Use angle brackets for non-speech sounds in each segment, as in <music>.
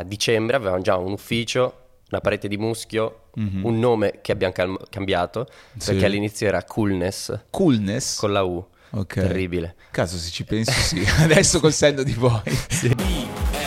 a dicembre avevamo già un ufficio, una parete di muschio, Mhm. un nome che abbiamo cal- cambiato, Sì. perché all'inizio era Coolness, Coolness? con la U. Ok. Terribile. Caso se ci pensi sì. <laughs> Adesso col senno di voi. <laughs>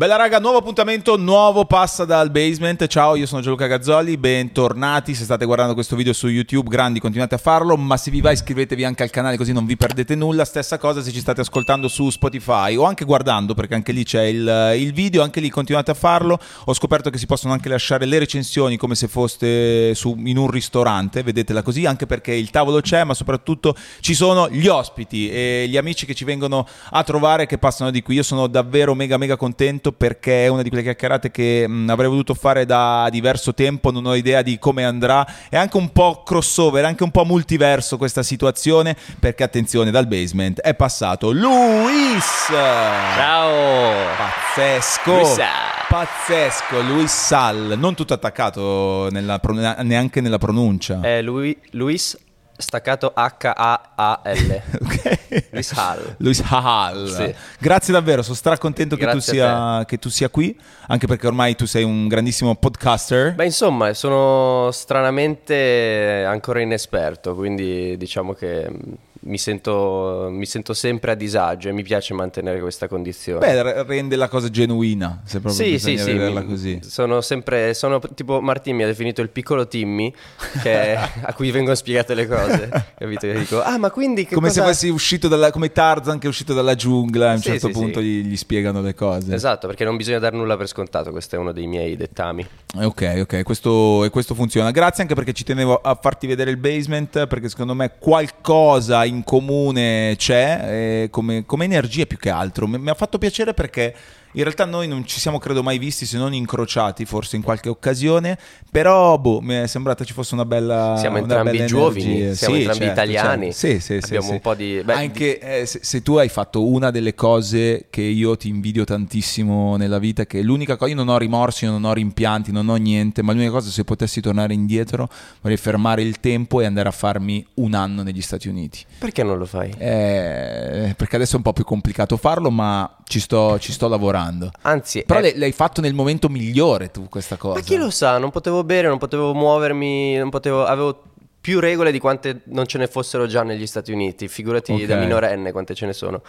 Bella raga, nuovo appuntamento, nuovo passa dal basement. Ciao, io sono Gianluca Gazzoli, bentornati. Se state guardando questo video su YouTube, grandi, continuate a farlo, ma se vi va iscrivetevi anche al canale così non vi perdete nulla. Stessa cosa se ci state ascoltando su Spotify o anche guardando, perché anche lì c'è il, il video, anche lì continuate a farlo. Ho scoperto che si possono anche lasciare le recensioni come se foste su- in un ristorante, vedetela così, anche perché il tavolo c'è, ma soprattutto ci sono gli ospiti e gli amici che ci vengono a trovare che passano di qui. Io sono davvero mega mega contento perché è una di quelle chiacchierate che mh, avrei voluto fare da diverso tempo, non ho idea di come andrà. È anche un po' crossover, anche un po' multiverso questa situazione, perché attenzione, dal basement è passato Luis! Ciao! Pazzesco! Luis Sal. Pazzesco, Luis Sal, non tutto attaccato nella neanche nella pronuncia. È lui, Luis staccato H-A-A-L. <laughs> Ok. Luis Hall. Luis Hall. Sì. Grazie davvero, sono stracontento che tu, sia, che tu sia qui, anche perché ormai tu sei un grandissimo podcaster. Beh, insomma, sono stranamente ancora inesperto, quindi diciamo che mm, mi sento, mi sento sempre a disagio e mi piace mantenere questa condizione. Beh, rende la cosa genuina, se proprio sì, sì, bisogna sì, vederla mi- così. sono sempre, sono tipo Martin mi ha definito il piccolo Timmy, che- <laughs> a cui vengono spiegate le cose, <laughs> capito? Io dico, ah ma quindi che Come cosa... se fossi uscito dalla, come Tarzan che è uscito dalla giungla, a un Sì, certo sì, punto sì. Gli, gli spiegano le cose. Esatto, perché non bisogna dar nulla per scontato, questo è uno dei miei dettami. Eh, Ok, ok, questo, e questo funziona. Grazie anche perché ci tenevo a farti vedere il basement, perché secondo me qualcosa in comune c'è, eh, come, come energie più che altro. Mi, mi ha fatto piacere perché in realtà noi non ci siamo credo mai visti se non incrociati, forse in qualche occasione, però boh, mi è sembrata ci fosse una bella Siamo una entrambi bella giovani, energia. siamo Sì, entrambi certo, italiani, certo. Sì, sì, sì, abbiamo sì. un po' di... beh, Anche eh, se, se tu hai fatto una delle cose che io ti invidio tantissimo nella vita, che l'unica cosa, io non ho rimorsi, io non ho rimpianti, non ho niente, ma l'unica cosa se potessi tornare indietro vorrei fermare il tempo e andare a farmi un anno negli Stati Uniti. Perché non lo fai? Eh, perché adesso è un po' più complicato farlo, ma ci sto, ci sto lavorando. Anzi, Però è- l'hai, fatto nel momento migliore tu questa cosa. Ma chi lo sa, non potevo bere, non potevo muovermi, non potevo, avevo più regole di quante non ce ne fossero già negli Stati Uniti, figurati Ok. da minorenne quante ce ne sono.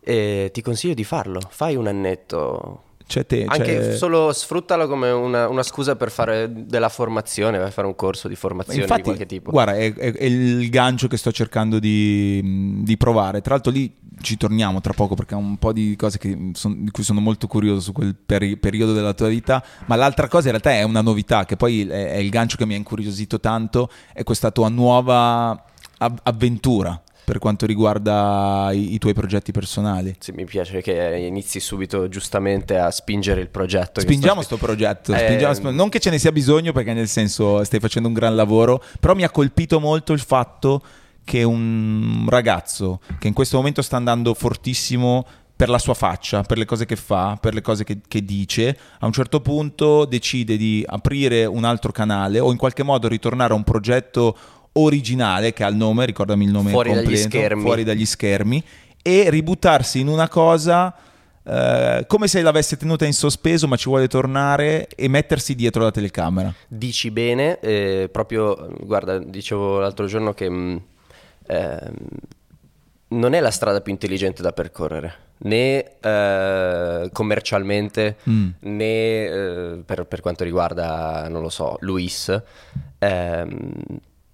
E ti consiglio di farlo, fai un annetto. C'è te, Anche c'è- solo sfruttalo come una, una scusa per fare della formazione, a fare un corso di formazione Infatti, di qualche tipo. guarda, è, è- è il gancio che sto cercando di, di provare. Tra l'altro, lì ci torniamo tra poco perché è un po' di cose che son- di cui sono molto curioso su quel peri- periodo della tua vita. Ma l'altra cosa, in realtà, è una novità che poi è, è il gancio che mi ha incuriosito tanto. È questa tua nuova av- avventura per quanto riguarda i, i tuoi progetti personali. Sì, mi piace che inizi subito giustamente a spingere il progetto. Spingiamo sto- sto progetto, Eh, spingiamo- non che ce ne sia bisogno perché nel senso stai facendo un gran lavoro, però mi ha colpito molto il fatto che un ragazzo che in questo momento sta andando fortissimo per la sua faccia, per le cose che fa, per le cose che, che dice, a un certo punto decide di aprire un altro canale o in qualche modo ritornare a un progetto originale che ha il nome, ricordami il nome Fuori dagli completo, schermi. fuori dagli schermi e ributtarsi in una cosa eh, come se l'avesse tenuta in sospeso ma ci vuole tornare e mettersi dietro la telecamera. Dici bene, eh, proprio, guarda, dicevo l'altro giorno che mh, ehm, non è la strada più intelligente da percorrere, né eh, commercialmente, Mm. né eh, per, per quanto riguarda, non lo so, Luis, ehm,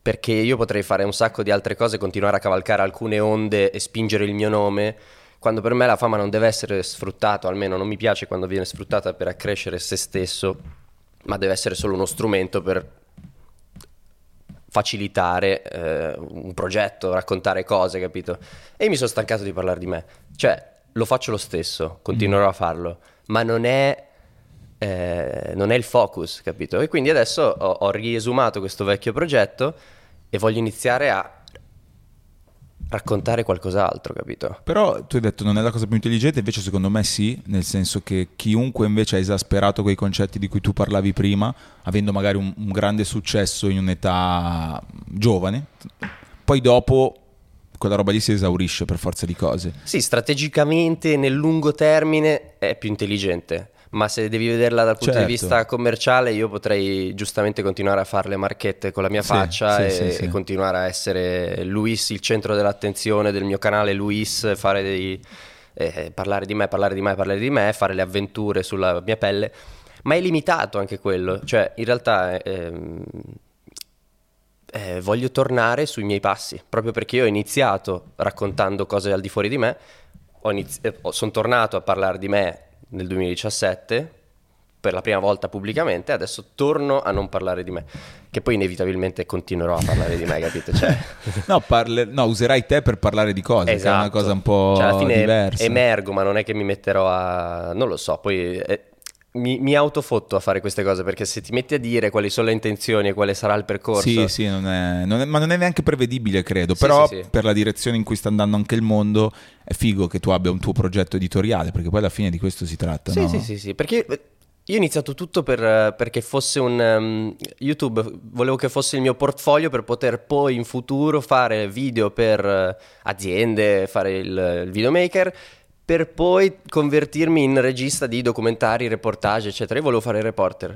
perché io potrei fare un sacco di altre cose, continuare a cavalcare alcune onde e spingere il mio nome, quando per me la fama non deve essere sfruttata, almeno non mi piace quando viene sfruttata per accrescere se stesso, ma deve essere solo uno strumento per facilitare eh, un progetto, raccontare cose, capito? E mi sono stancato di parlare di me. Cioè, lo faccio lo stesso, continuerò a farlo, ma non è, eh, non è il focus, capito? E quindi adesso ho, ho riesumato questo vecchio progetto e voglio iniziare a raccontare qualcos'altro, capito? Però tu hai detto non è la cosa più intelligente, invece secondo me sì, nel senso che chiunque invece ha esasperato quei concetti di cui tu parlavi prima, avendo magari un, un grande successo in un'età giovane, poi dopo quella roba lì si esaurisce per forza di cose. Sì, strategicamente nel lungo termine è più intelligente, ma se devi vederla dal punto Certo. di vista commerciale io potrei giustamente continuare a fare le marchette con la mia Sì, faccia sì, e, sì, e continuare a essere Luis il centro dell'attenzione del mio canale Luis, fare dei, eh, parlare di me, parlare di me, parlare di me, fare le avventure sulla mia pelle, ma è limitato anche quello, cioè in realtà ehm, eh, voglio tornare sui miei passi, proprio perché io ho iniziato raccontando cose al di fuori di me, sono tornato a parlare di me nel 2017 per la prima volta pubblicamente, adesso torno a non parlare di me, che poi inevitabilmente continuerò a parlare di me, capite? Cioè, <laughs> No, parle- no, userai te per parlare di cose, che è una Esatto. cosa un po' Cioè, alla fine diversa. emergo, ma non è che mi metterò a... non lo so, poi... eh, mi, mi autofotto a fare queste cose perché se ti metti a dire quali sono le intenzioni e quale sarà il percorso, Sì, sì, non è, non è- ma non è neanche prevedibile, credo. Sì, Però sì, sì. per la direzione in cui sta andando anche il mondo, è figo che tu abbia un tuo progetto editoriale, perché poi alla fine di questo si tratta. Sì, no? sì, sì, sì, perché eh, io ho iniziato tutto per, eh, perché fosse un um, YouTube, volevo che fosse il mio portfolio per poter poi in futuro fare video per eh, aziende, fare il, il videomaker, per poi convertirmi in regista di documentari, reportage, eccetera. Io volevo fare il reporter.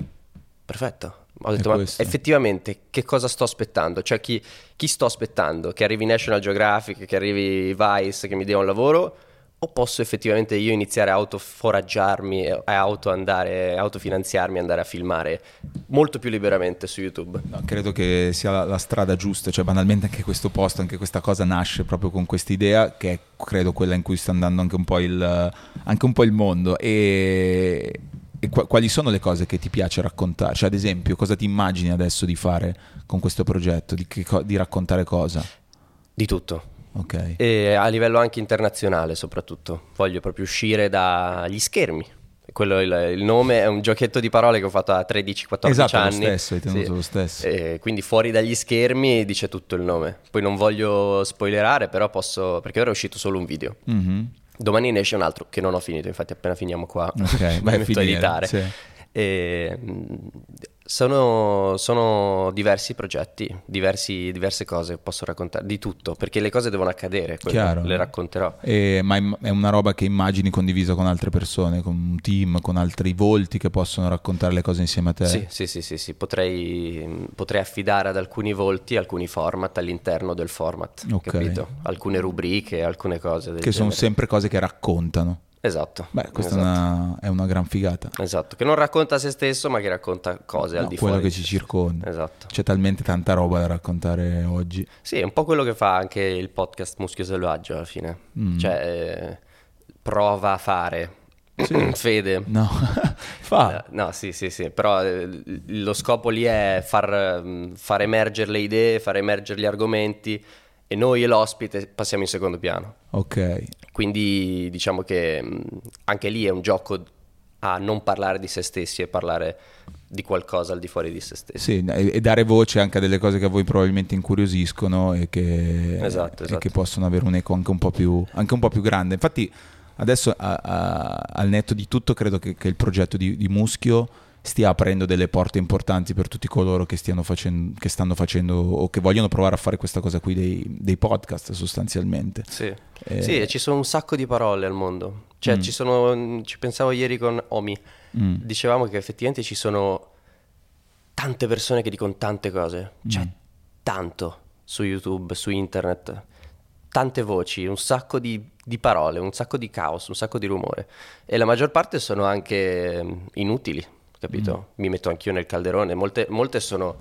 Perfetto. Ho detto, ma effettivamente che cosa sto aspettando? Cioè, chi, chi sto aspettando? Che arrivi National Geographic, che arrivi Vice, che mi dia un lavoro? O posso effettivamente io iniziare a autoforaggiarmi, e a auto andare, autofinanziarmi, andare a filmare molto più liberamente su YouTube? No, credo che sia la, la strada giusta, cioè banalmente anche questo posto, anche questa cosa nasce proprio con questa idea che è credo quella in cui sta andando anche un po' il, anche un po' il mondo e, e qua- quali sono le cose che ti piace raccontare? Cioè ad esempio cosa ti immagini adesso di fare con questo progetto, di, co- di raccontare cosa? Di tutto. Ok. E a livello anche internazionale soprattutto. Voglio proprio uscire dagli schermi. Quello, il, il nome è un giochetto di parole che ho fatto a 13-14 Esatto, lo anni. stesso, hai tenuto lo stesso. E quindi fuori dagli schermi dice tutto il nome. Poi non voglio spoilerare, però posso... perché ora è uscito solo un video. Mhm. Domani ne esce un altro che non ho finito, infatti appena finiamo qua Ok, <laughs> mi a metto a finire, editare. sì. E, sono, sono diversi progetti, diversi- diverse cose posso raccontare, di tutto, perché le cose devono accadere, Chiaro. le racconterò. E- ma è- una roba che immagini condivisa con altre persone, con un team, con altri volti che possono raccontare le cose insieme a te. Sì, sì, sì, sì, sì, Potrei, potrei affidare ad alcuni volti alcuni format all'interno del format, Ok. capito? Alcune rubriche, alcune cose Che sono genere. sempre cose che raccontano. Esatto. Beh, questa esatto. è, una, è una gran figata. Esatto, che non racconta se stesso, ma che racconta cose al No, di quello fuori. che ci circonda. Esatto. C'è talmente tanta roba da raccontare oggi. Sì, è un po' quello che fa anche il podcast Muschio Selvaggio alla fine. Mm. Cioè, eh, prova a fare. <laughs> Fede. No, <laughs> fa. Eh, No, sì, sì, sì, però eh, lo scopo lì è far, mm, far emergere le idee, far emergere gli argomenti e noi e l'ospite passiamo in secondo piano. Ok. Quindi diciamo che mh, anche lì è un gioco a non parlare di se stessi e parlare di qualcosa al di fuori di se stessi. Sì, e, e dare voce anche a delle cose che a voi probabilmente incuriosiscono e che, Esatto, e esatto. che possono avere un eco anche un po' più, anche un po' più grande. Infatti, adesso a- a- al netto di tutto, credo che, che il progetto di, di Muschio stia aprendo delle porte importanti per tutti coloro che, stiano facendo, che stanno facendo o che vogliono provare a fare questa cosa qui dei, dei podcast sostanzialmente. Sì. Eh, Sì, ci sono un sacco di parole al mondo. Cioè, Mm. ci sono, ci pensavo ieri con Omi, Mm. dicevamo che effettivamente ci sono tante persone che dicono tante cose, cioè Mm. tanto su YouTube, su internet, tante voci, un sacco di, di parole, un sacco di caos, un sacco di rumore. E la maggior parte sono anche mm, inutili, capito? Mm. Mi metto anch'io nel calderone, molte, molte sono,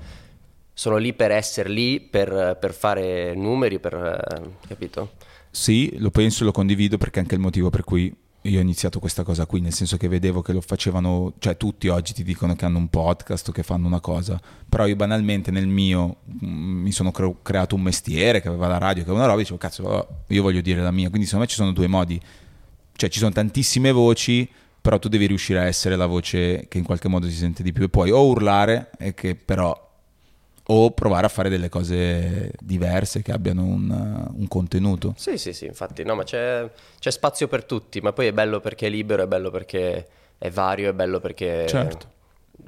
sono lì per essere lì, per, per fare numeri, per, capito? Sì, lo penso e lo condivido perché è anche il motivo per cui io ho iniziato questa cosa qui, nel senso che vedevo che lo facevano, cioè tutti oggi ti dicono che hanno un podcast o che fanno una cosa, però io banalmente nel mio mm, mi sono cre- creato un mestiere che aveva la radio, che aveva una roba, e dicevo cazzo, io voglio dire la mia, quindi secondo me ci sono due modi, cioè ci sono tantissime voci, però tu devi riuscire a essere la voce che in qualche modo si sente di più e poi o urlare e che però o provare a fare delle cose diverse che abbiano un, un contenuto. Sì, sì, sì, infatti, no, ma c'è, c'è spazio per tutti, ma poi è bello perché è libero, è bello perché è vario, è bello perché Certo.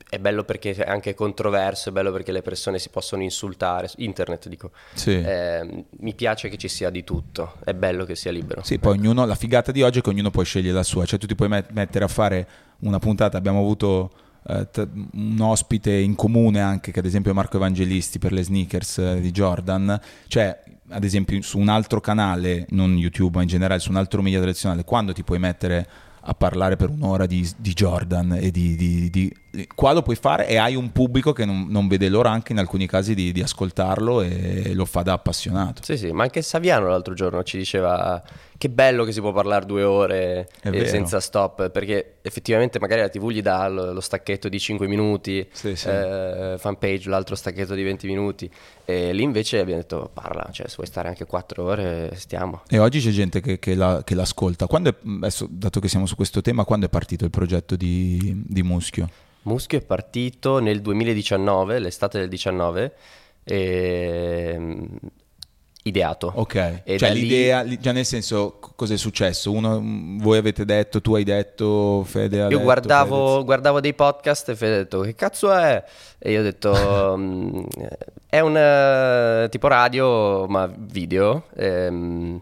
È bello perché è anche controverso, è bello perché le persone si possono insultare, internet dico. Sì. Eh, mi piace che ci sia di tutto, è bello che sia libero. Sì, poi ognuno, la figata di oggi è che ognuno può scegliere la sua, cioè tu ti puoi met- mettere a fare una puntata, abbiamo avuto eh, t- un ospite in comune anche, che ad esempio è Marco Evangelisti per le sneakers eh, di Jordan, cioè ad esempio su un altro canale, non YouTube ma in generale su un altro media tradizionale, quando ti puoi mettere a parlare per un'ora di, di Jordan e di, di, di, Qua lo puoi fare e hai un pubblico che non, non vede l'ora anche in alcuni casi di, ascoltarlo e lo fa da appassionato. Sì, sì, ma anche Saviano l'altro giorno ci diceva che bello che si può parlare due ore senza stop, perché effettivamente magari la TV gli dà lo, lo stacchetto di 5 minuti, sì, sì. Eh, fanpage l'altro stacchetto di 20 minuti, e lì invece abbiamo detto parla, cioè se vuoi stare anche 4 ore stiamo. E oggi c'è gente che, che, la, che l'ascolta. Quando è, adesso, dato che siamo su questo tema, quando è partito il progetto di, di Muschio? Muschio è partito nel 2019, l'estate del 19, e ideato. Ok, e cioè l'idea, lì... già nel senso cosa è successo? Uno, voi avete detto, tu hai detto, Fede Io detto, guardavo, guardavo, dei podcast e Fede ha detto che cazzo è? E io ho detto <laughs> mm, è un uh, tipo radio ma video. Ehm,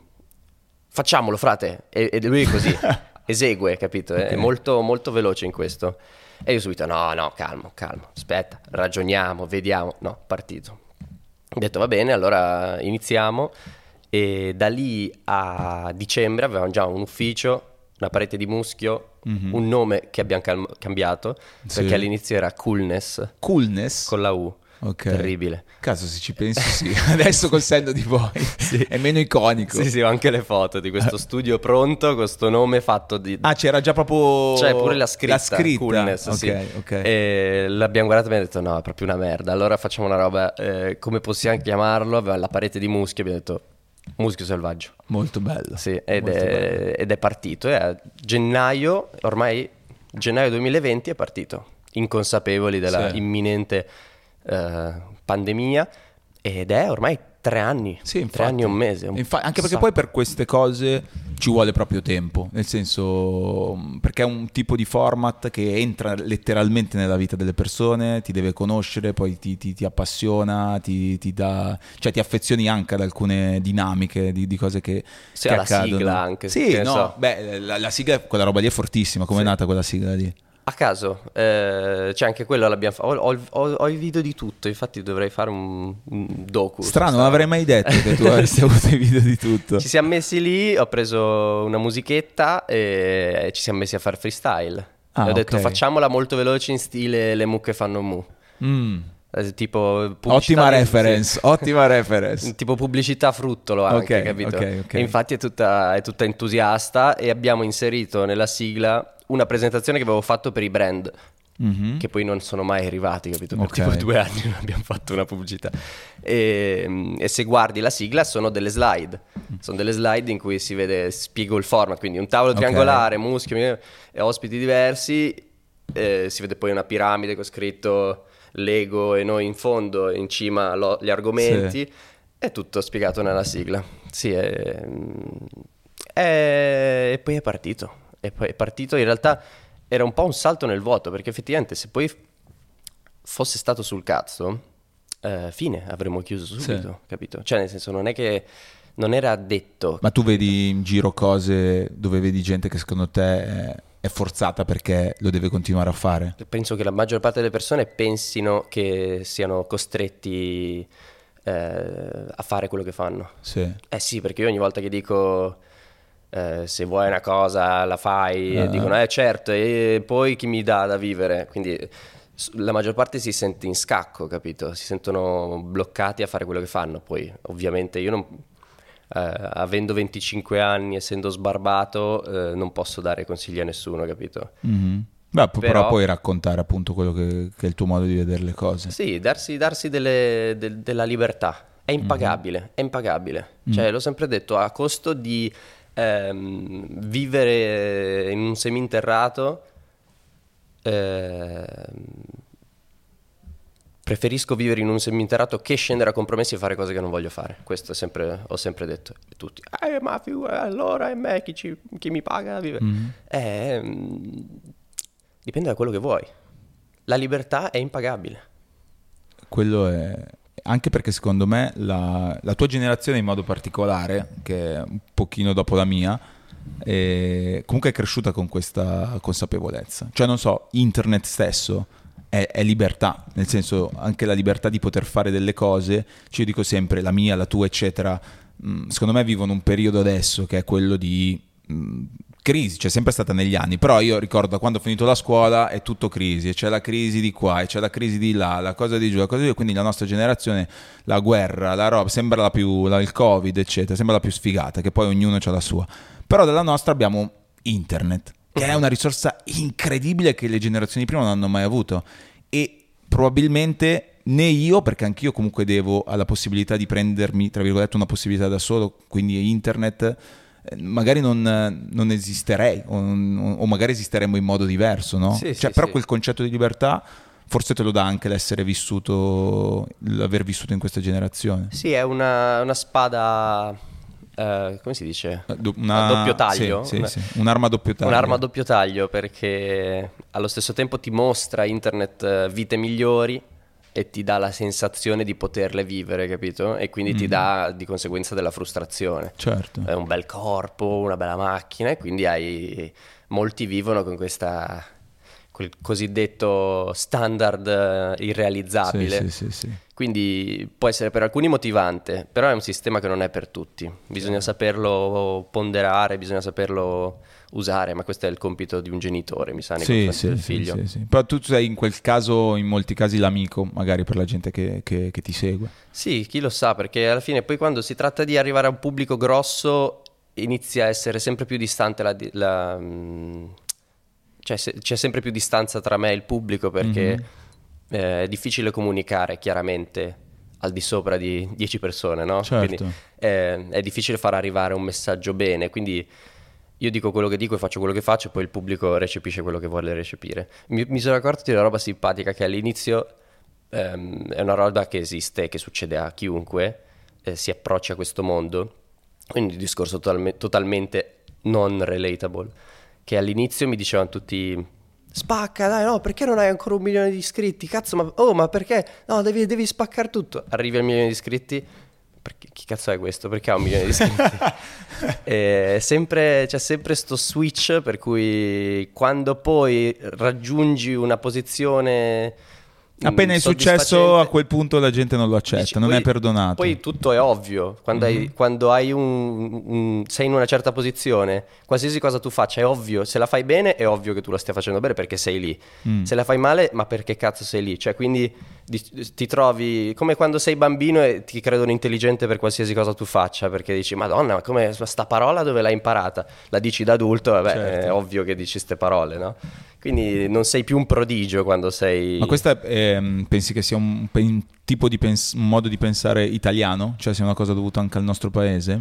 facciamolo frate. E, e lui così, <laughs> esegue, capito? Okay. È molto, molto veloce in questo. E io subito no, no, calmo, calmo, aspetta, ragioniamo, vediamo. No, partito ho detto va bene, allora iniziamo e da lì a dicembre avevamo già un ufficio, una parete di muschio, mm-hmm. un nome che abbiamo cal- cambiato sì. perché all'inizio era Coolness. Coolness? Con la U. Okay. Terribile. Caso se ci pensi sì, <laughs> adesso col senno di voi <laughs> sì. è meno iconico. Sì, sì, ho anche le foto di questo studio pronto, questo nome fatto di... Ah, c'era già proprio... Cioè pure la scritta, la scritta. Coolness, okay, sì. okay. E l'abbiamo guardato e abbiamo detto no, è proprio una merda. Allora facciamo una roba, eh, come possiamo chiamarlo? Aveva la parete di muschio, abbiamo detto Muschio selvaggio. Molto bello. Sì, ed, Molto è, bello. ed è partito. E a gennaio, ormai gennaio 2020 è partito, inconsapevoli della Sì. imminente eh, pandemia ed è ormai tre anni, Sì, infatti. tre anni e un mese. un Infa- anche perché sacco. poi per queste cose ci vuole proprio tempo, nel senso perché è un tipo di format che entra letteralmente nella vita delle persone, ti deve conoscere, poi ti, ti- ti appassiona, ti, ti dà, cioè ti affezioni anche ad alcune dinamiche di, di cose che, Sì, che accadono. sigla anche, Sì, no, so. beh, la, la sigla, quella roba lì è fortissima, come è Sì. nata quella sigla lì? A caso, eh, c'è anche quello l'abbiamo fatto. Ho, ho- ho- i video di tutto, infatti dovrei fare un, un docu. Strano, non avrei mai detto che tu <laughs> avresti avuto i video di tutto. Ci siamo messi lì, ho preso una musichetta e ci siamo messi a fare freestyle. Ah, ho detto ok. facciamola molto veloce in stile le mucche fanno mu. Mm. Eh, Tipo pubblicità Ottima reference, ottima reference. <laughs> tipo pubblicità fruttolo anche, Ok, capito? ok, ok. E infatti è tutta, è tutta entusiasta e abbiamo inserito nella sigla una presentazione che avevo fatto per i brand. Mhm. Che poi non sono mai arrivati, capito? Per Ok. tipo due anni <laughs> non abbiamo fatto una pubblicità. E, e se guardi la sigla sono delle slide. Sono delle slide in cui si vede, spiego il format, quindi un tavolo triangolare, muschio e ospiti diversi. eh, si vede poi una piramide con scritto Lego e noi in fondo, in cima lo- gli argomenti. È tutto spiegato nella sigla. Sì, è- è- e poi è partito. E poi è partito. In realtà era un po' un salto nel vuoto, perché effettivamente se poi fosse stato sul cazzo, eh, fine, avremmo chiuso subito, capito? Cioè, nel senso, non è che non era detto. Ma tu vedi in giro cose dove vedi gente che secondo te è, forzata perché lo deve continuare a fare? Penso che la maggior parte delle persone pensino che siano costretti eh, a fare quello che fanno. Sì. Eh sì, perché io ogni volta che dico eh, se vuoi una cosa la fai, e dicono eh certo, e poi chi mi dà da vivere? Quindi la maggior parte si sente in scacco, capito? Si sentono bloccati a fare quello che fanno. Poi ovviamente io non, avendo 25 anni, essendo sbarbato, eh, non posso dare consigli a nessuno, capito? Mhm. Beh, però... Però- puoi raccontare appunto quello che, che è il tuo modo di vedere le cose. Sì, darsi, darsi delle- del- della libertà è impagabile, è impagabile. Cioè, l'ho sempre detto, a costo di ehm, vivere in un seminterrato, ehm, preferisco vivere in un seminterrato che scendere a compromessi e fare cose che non voglio fare. Questo è sempre- ho sempre detto. E tutti, eh, ma allora è me chi, ci- chi mi paga a vivere. Mhm. Eh, mm, dipende da quello che vuoi. la libertà è impagabile. Quello è... Anche perché secondo me la, la tua generazione in modo particolare, che è un pochino dopo la mia, è, comunque è cresciuta con questa consapevolezza. Cioè, non so, internet stesso è, è, libertà, nel senso anche la libertà di poter fare delle cose. Cioè, io dico sempre la mia, la tua, eccetera. Mm, secondo me vivono un periodo adesso che è quello di mm, crisi, c'è sempre stata negli anni, però io ricordo quando ho finito la scuola è tutto crisi, e c'è la crisi di qua, e c'è la crisi di là, la cosa di giù, la cosa di giù, quindi la nostra generazione, la guerra, la roba, sembra la più, la, il covid, eccetera, sembra la più sfigata, che poi ognuno ha la sua. Però dalla nostra abbiamo internet, che è una risorsa incredibile che le generazioni prima non hanno mai avuto e probabilmente né io, perché anch'io comunque devo alla possibilità di prendermi, tra virgolette, una possibilità da solo, quindi internet eh, magari non, non esisterei o, o, magari esisteremmo in modo diverso, no? Sì, cioè, sì, però sì. quel concetto di libertà forse te lo dà anche l'essere vissuto, l'aver vissuto in questa generazione. Sì, è una, una spada, uh, come si dice? Una, a doppio taglio. Sì, sì, Un'arma a doppio taglio. Un'arma a doppio taglio perché allo stesso tempo ti mostra internet eh, vite migliori e ti dà la sensazione di poterle vivere, capito? E quindi mm. ti dà di conseguenza della frustrazione. Certo. È un bel corpo, una bella macchina e quindi hai... molti vivono con questa quel cosiddetto standard eh, irrealizzabile. Sì, sì, sì, Quindi può essere per alcuni motivante, però è un sistema che non è per tutti. Bisogna saperlo ponderare, bisogna saperlo usare, ma questo è il compito di un genitore, mi sa, nei sì, sì, del figlio. Sì, sì, Però tu sei in quel caso, in molti casi, l'amico, magari per la gente che, che, che ti segue. Sì, chi lo sa, perché alla fine poi quando si tratta di arrivare a un pubblico grosso inizia a essere sempre più distante la... la mm, cioè se, c'è sempre più distanza tra me e il pubblico perché mm-hmm. Eh, è difficile comunicare chiaramente al di sopra di 10 persone, no? Certo. Quindi eh, è difficile far arrivare un messaggio bene, quindi io dico quello che dico e faccio quello che faccio e poi il pubblico recepisce quello che vuole recepire. Mi, mi sono accorto di una roba simpatica che all'inizio ehm, è una roba che esiste, che succede a chiunque eh, si approccia a questo mondo, quindi un discorso totalme, totalmente non relatable, che all'inizio mi dicevano tutti spacca dai no perché non hai ancora un milione di iscritti cazzo ma, oh, ma perché no devi, devi spaccare tutto arrivi al milione di iscritti perché, chi cazzo è questo? Perché ha un milione di iscritti? <laughs> sempre, c'è sempre questo switch per cui quando poi raggiungi una posizione Appena è successo, a quel punto la gente non lo accetta, Dici, non poi, è perdonato. Poi tutto è ovvio. Quando, mm-hmm. hai, quando hai un, un, sei in una certa posizione, qualsiasi cosa tu faccia è ovvio. Se la fai bene, è ovvio che tu la stia facendo bene perché sei lì. Mm. Se la fai male, ma perché cazzo sei lì? Cioè, quindi ti trovi come quando sei bambino e ti credono intelligente per qualsiasi cosa tu faccia perché dici madonna ma come sta parola dove l'hai imparata la dici da adulto vabbè certo. è ovvio che dici queste parole no? quindi non sei più un prodigio quando sei ma questo eh, pensi che sia un, un tipo di pens- un modo di pensare italiano cioè sia una cosa dovuta anche al nostro paese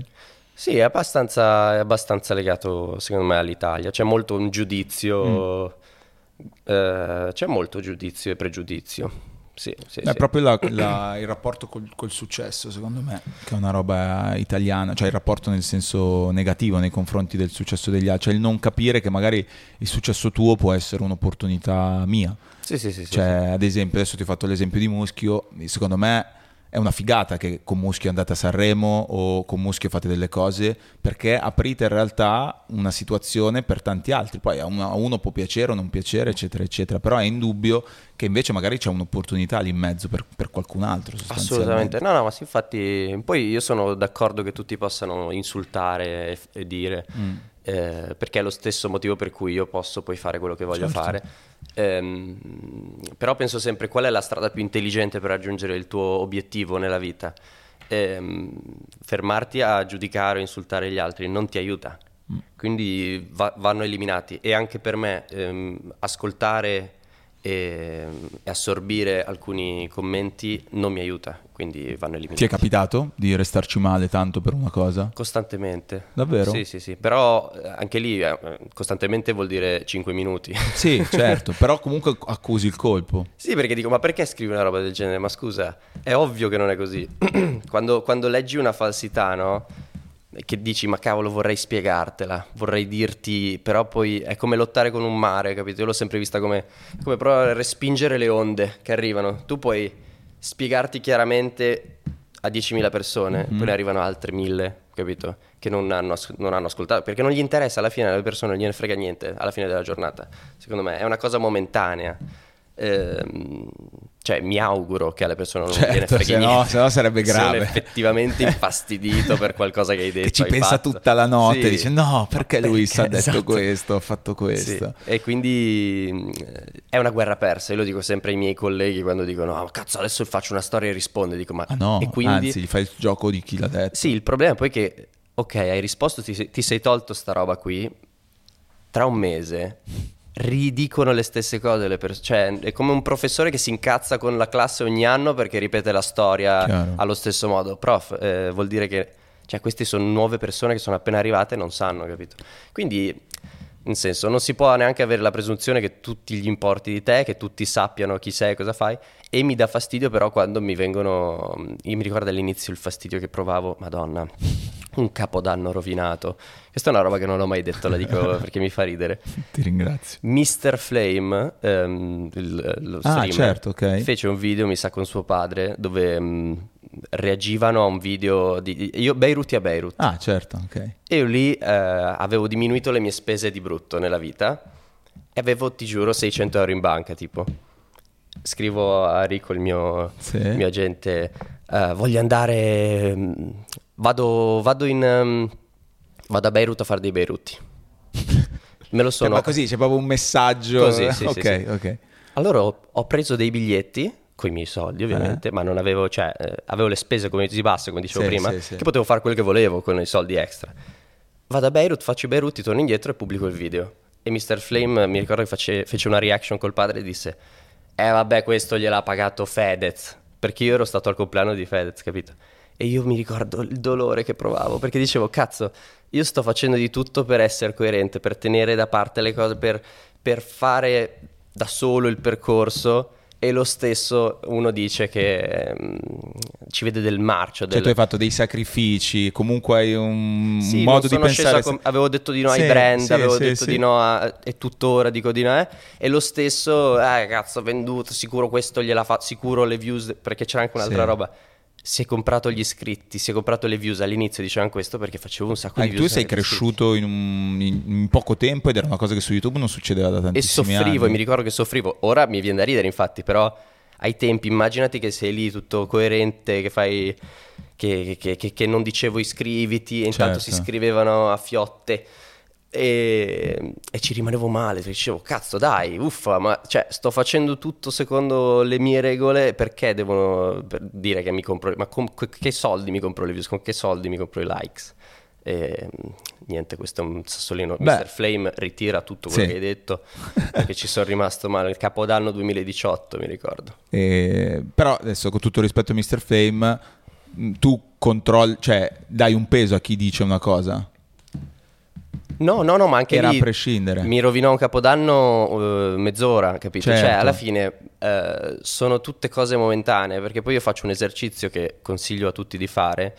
sì, è abbastanza, è abbastanza legato secondo me all'Italia. C'è molto un giudizio, mm. eh, c'è molto giudizio e pregiudizio. Sì, sì, è sì. proprio la, la, il rapporto col, col, successo, secondo me, che è una roba italiana, cioè il rapporto nel senso negativo nei confronti del successo degli altri, cioè il non capire che magari il successo tuo può essere un'opportunità mia. Sì, sì, sì. Cioè, ad esempio, adesso ti ho fatto l'esempio di Muschio, secondo me è una figata che con Muschio andate a Sanremo o con Muschio fate delle cose perché aprite in realtà una situazione per tanti altri. Poi a uno, a uno può piacere o non piacere, eccetera, eccetera. Però è indubbio che invece magari c'è un'opportunità lì in mezzo per, per qualcun altro. Assolutamente, no, no, ma sì, infatti poi io sono d'accordo che tutti possano insultare e, e dire. Mm eh, perché è lo stesso motivo per cui io posso poi fare quello che voglio certo. fare. Eh, però penso sempre qual è la strada più intelligente per raggiungere il tuo obiettivo nella vita. Eh, fermarti a giudicare o insultare gli altri non ti aiuta, mm. quindi va- vanno eliminati e anche per me ehm, ascoltare e, assorbire alcuni commenti non mi aiuta, quindi vanno eliminati. Ti è capitato di restarci male tanto per una cosa? Costantemente. Davvero? Sì, sì, sì, però eh, anche lì eh, costantemente vuol dire 5 minuti. <laughs> Sì, certo, però comunque accusi il colpo. Sì, perché dico, ma perché scrivi una roba del genere? Ma scusa, è ovvio che non è così. <clears throat> quando, quando leggi una falsità, no? Che dici ma cavolo vorrei spiegartela, vorrei dirti, però poi è come lottare con un mare, capito? Io l'ho sempre vista come, come provare a respingere le onde che arrivano. Tu puoi spiegarti chiaramente a 10.000 persone, mm-hmm. poi ne arrivano altre 1.000, capito? Che non hanno, non hanno, ascoltato, perché non gli interessa alla fine alle persone, non gliene frega niente alla fine della giornata. Secondo me è una cosa momentanea. Ehm, cioè mi auguro che alle persone non certo, gliene freghi se no, se no sarebbe grave. Sono effettivamente <laughs> infastidito per qualcosa che hai detto. Che ci pensa fatto. tutta la notte, sì. dice no, perché lui ha detto esatto. questo, ha fatto questo. Sì. E quindi è una guerra persa, io lo dico sempre ai miei colleghi quando dicono no, cazzo adesso faccio una storia e rispondo, dico ma... Ah no, e quindi... anzi gli fai il gioco di chi l'ha detto. Sì, il problema è poi che, ok, hai risposto, ti, ti sei tolto sta roba qui, tra un mese ridicono le stesse cose le persone. Cioè, è come un professore che si incazza con la classe ogni anno perché ripete la storia Chiaro. allo stesso modo. Prof, eh, vuol dire che cioè, queste sono nuove persone che sono appena arrivate e non sanno, capito? Quindi, in senso, non si può neanche avere la presunzione che tutti gli importi di te, che tutti sappiano chi sei e cosa fai. E mi dà fastidio però quando mi vengono... Io mi ricordo all'inizio il fastidio che provavo, madonna, un capodanno rovinato. Questa è una roba che non ho mai detto, la dico <laughs> perché mi fa ridere. Ti ringrazio. Mr. Flame, um, il, lo ah, streamer, ah, certo, okay. fece un video, mi sa, con suo padre, dove um, reagivano a un video di... Io, Beirut a Beirut. Ah, certo, ok. E io lì uh, avevo diminuito le mie spese di brutto nella vita e avevo, ti giuro, 600 euro in banca, tipo. Scrivo a Rico, il mio, sì. mio agente, uh, voglio andare... Um, Vado, vado, in, um, vado a Beirut a fare dei Beiruti. Me lo sono... Ma così c'è proprio un messaggio. Così, sì, ok, sì, ok. Allora ho, ho, preso dei biglietti con i miei soldi ovviamente, eh. ma non avevo, cioè, eh, avevo le spese come di basse, come dicevo sì, prima, sì, sì. che potevo fare quello che volevo con i soldi extra. Vado a Beirut, faccio i Beiruti, torno indietro e pubblico il video. E Mr. Flame mi ricordo che face, fece una reaction col padre e disse Eh vabbè questo gliel'ha pagato Fedez, perché io ero stato al compleanno di Fedez, capito? E io mi ricordo il dolore che provavo perché dicevo, cazzo, io sto facendo di tutto per essere coerente, per tenere da parte le cose, per, per fare da solo il percorso e lo stesso uno dice che um, ci vede del marcio. Del... Cioè tu hai fatto dei sacrifici, comunque hai un sì, modo di pensare... Com- avevo detto di no sì, ai brand, sì, avevo detto di no a... e tuttora dico di no eh? e lo stesso, eh cazzo ho venduto, sicuro questo gliela fa, sicuro le views, perché c'era anche un'altra roba si è comprato gli iscritti, si è comprato le views. All'inizio dicevano questo perché facevo un sacco ah, di views. Tu sei cresciuto in, un, in, in, poco tempo ed era una cosa che su YouTube non succedeva da tantissimi anni. E soffrivo, anni. e mi ricordo che soffrivo. Ora mi viene da ridere, infatti, però ai tempi immaginati che sei lì tutto coerente, che fai... Che, che, che, che non dicevo iscriviti e intanto certo. si iscrivevano a fiotte e, e, ci rimanevo male, dicevo cazzo dai, uffa, ma cioè, sto facendo tutto secondo le mie regole, perché devono per dire che mi compro, ma con che soldi mi compro le views, con che soldi mi compro i likes? E, niente, questo è un sassolino. Beh, Mr. Flame ritira tutto quello sì. che hai detto, perché ci sono rimasto male. Il capodanno 2018, mi ricordo. E, però adesso, con tutto rispetto a Mr. Flame, tu controlli, cioè dai un peso a chi dice una cosa? No, no, no, ma anche Era lì a prescindere. mi rovinò un capodanno uh, mezz'ora, capito? Cioè, certo. Cioè, alla fine uh, sono tutte cose momentanee, perché poi io faccio un esercizio che consiglio a tutti di fare.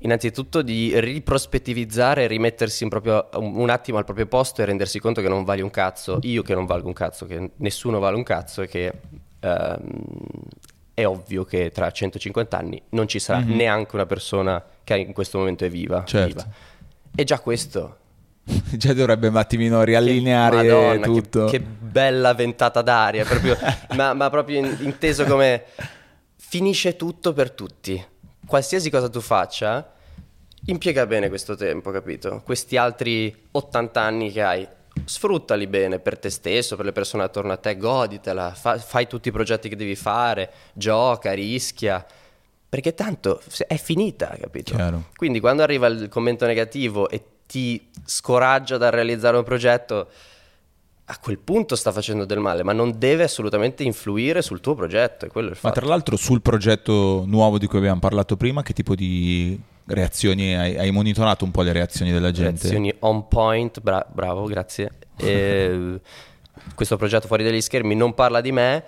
Innanzitutto di riprospettivizzare rimettersi proprio, un attimo al proprio posto e rendersi conto che non vali un cazzo, io che non valgo un cazzo, che nessuno vale un cazzo e che uh, è ovvio che tra 150 anni non ci sarà mm-hmm. neanche una persona che in questo momento è viva. Certo. viva. E già questo <laughs> Già dovrebbe un attimino riallineare che, Madonna, tutto. Che, che, bella ventata d'aria, proprio, <laughs> ma, ma, proprio inteso come finisce tutto per tutti. Qualsiasi cosa tu faccia, impiega bene questo tempo, capito? Questi altri 80 anni che hai, sfruttali bene per te stesso, per le persone attorno a te, goditela, fa, fai tutti i progetti che devi fare, gioca, rischia perché tanto è finita, capito? Chiaro. Quindi quando arriva il commento negativo e ti scoraggia dal realizzare un progetto, a quel punto sta facendo del male, ma non deve assolutamente influire sul tuo progetto. ma tra l'altro sul progetto nuovo di cui abbiamo parlato prima, che tipo di reazioni hai, hai monitorato un po' le reazioni della gente? Reazioni on point, bra- bravo, grazie. <laughs> E, questo progetto fuori dagli schermi non parla di me,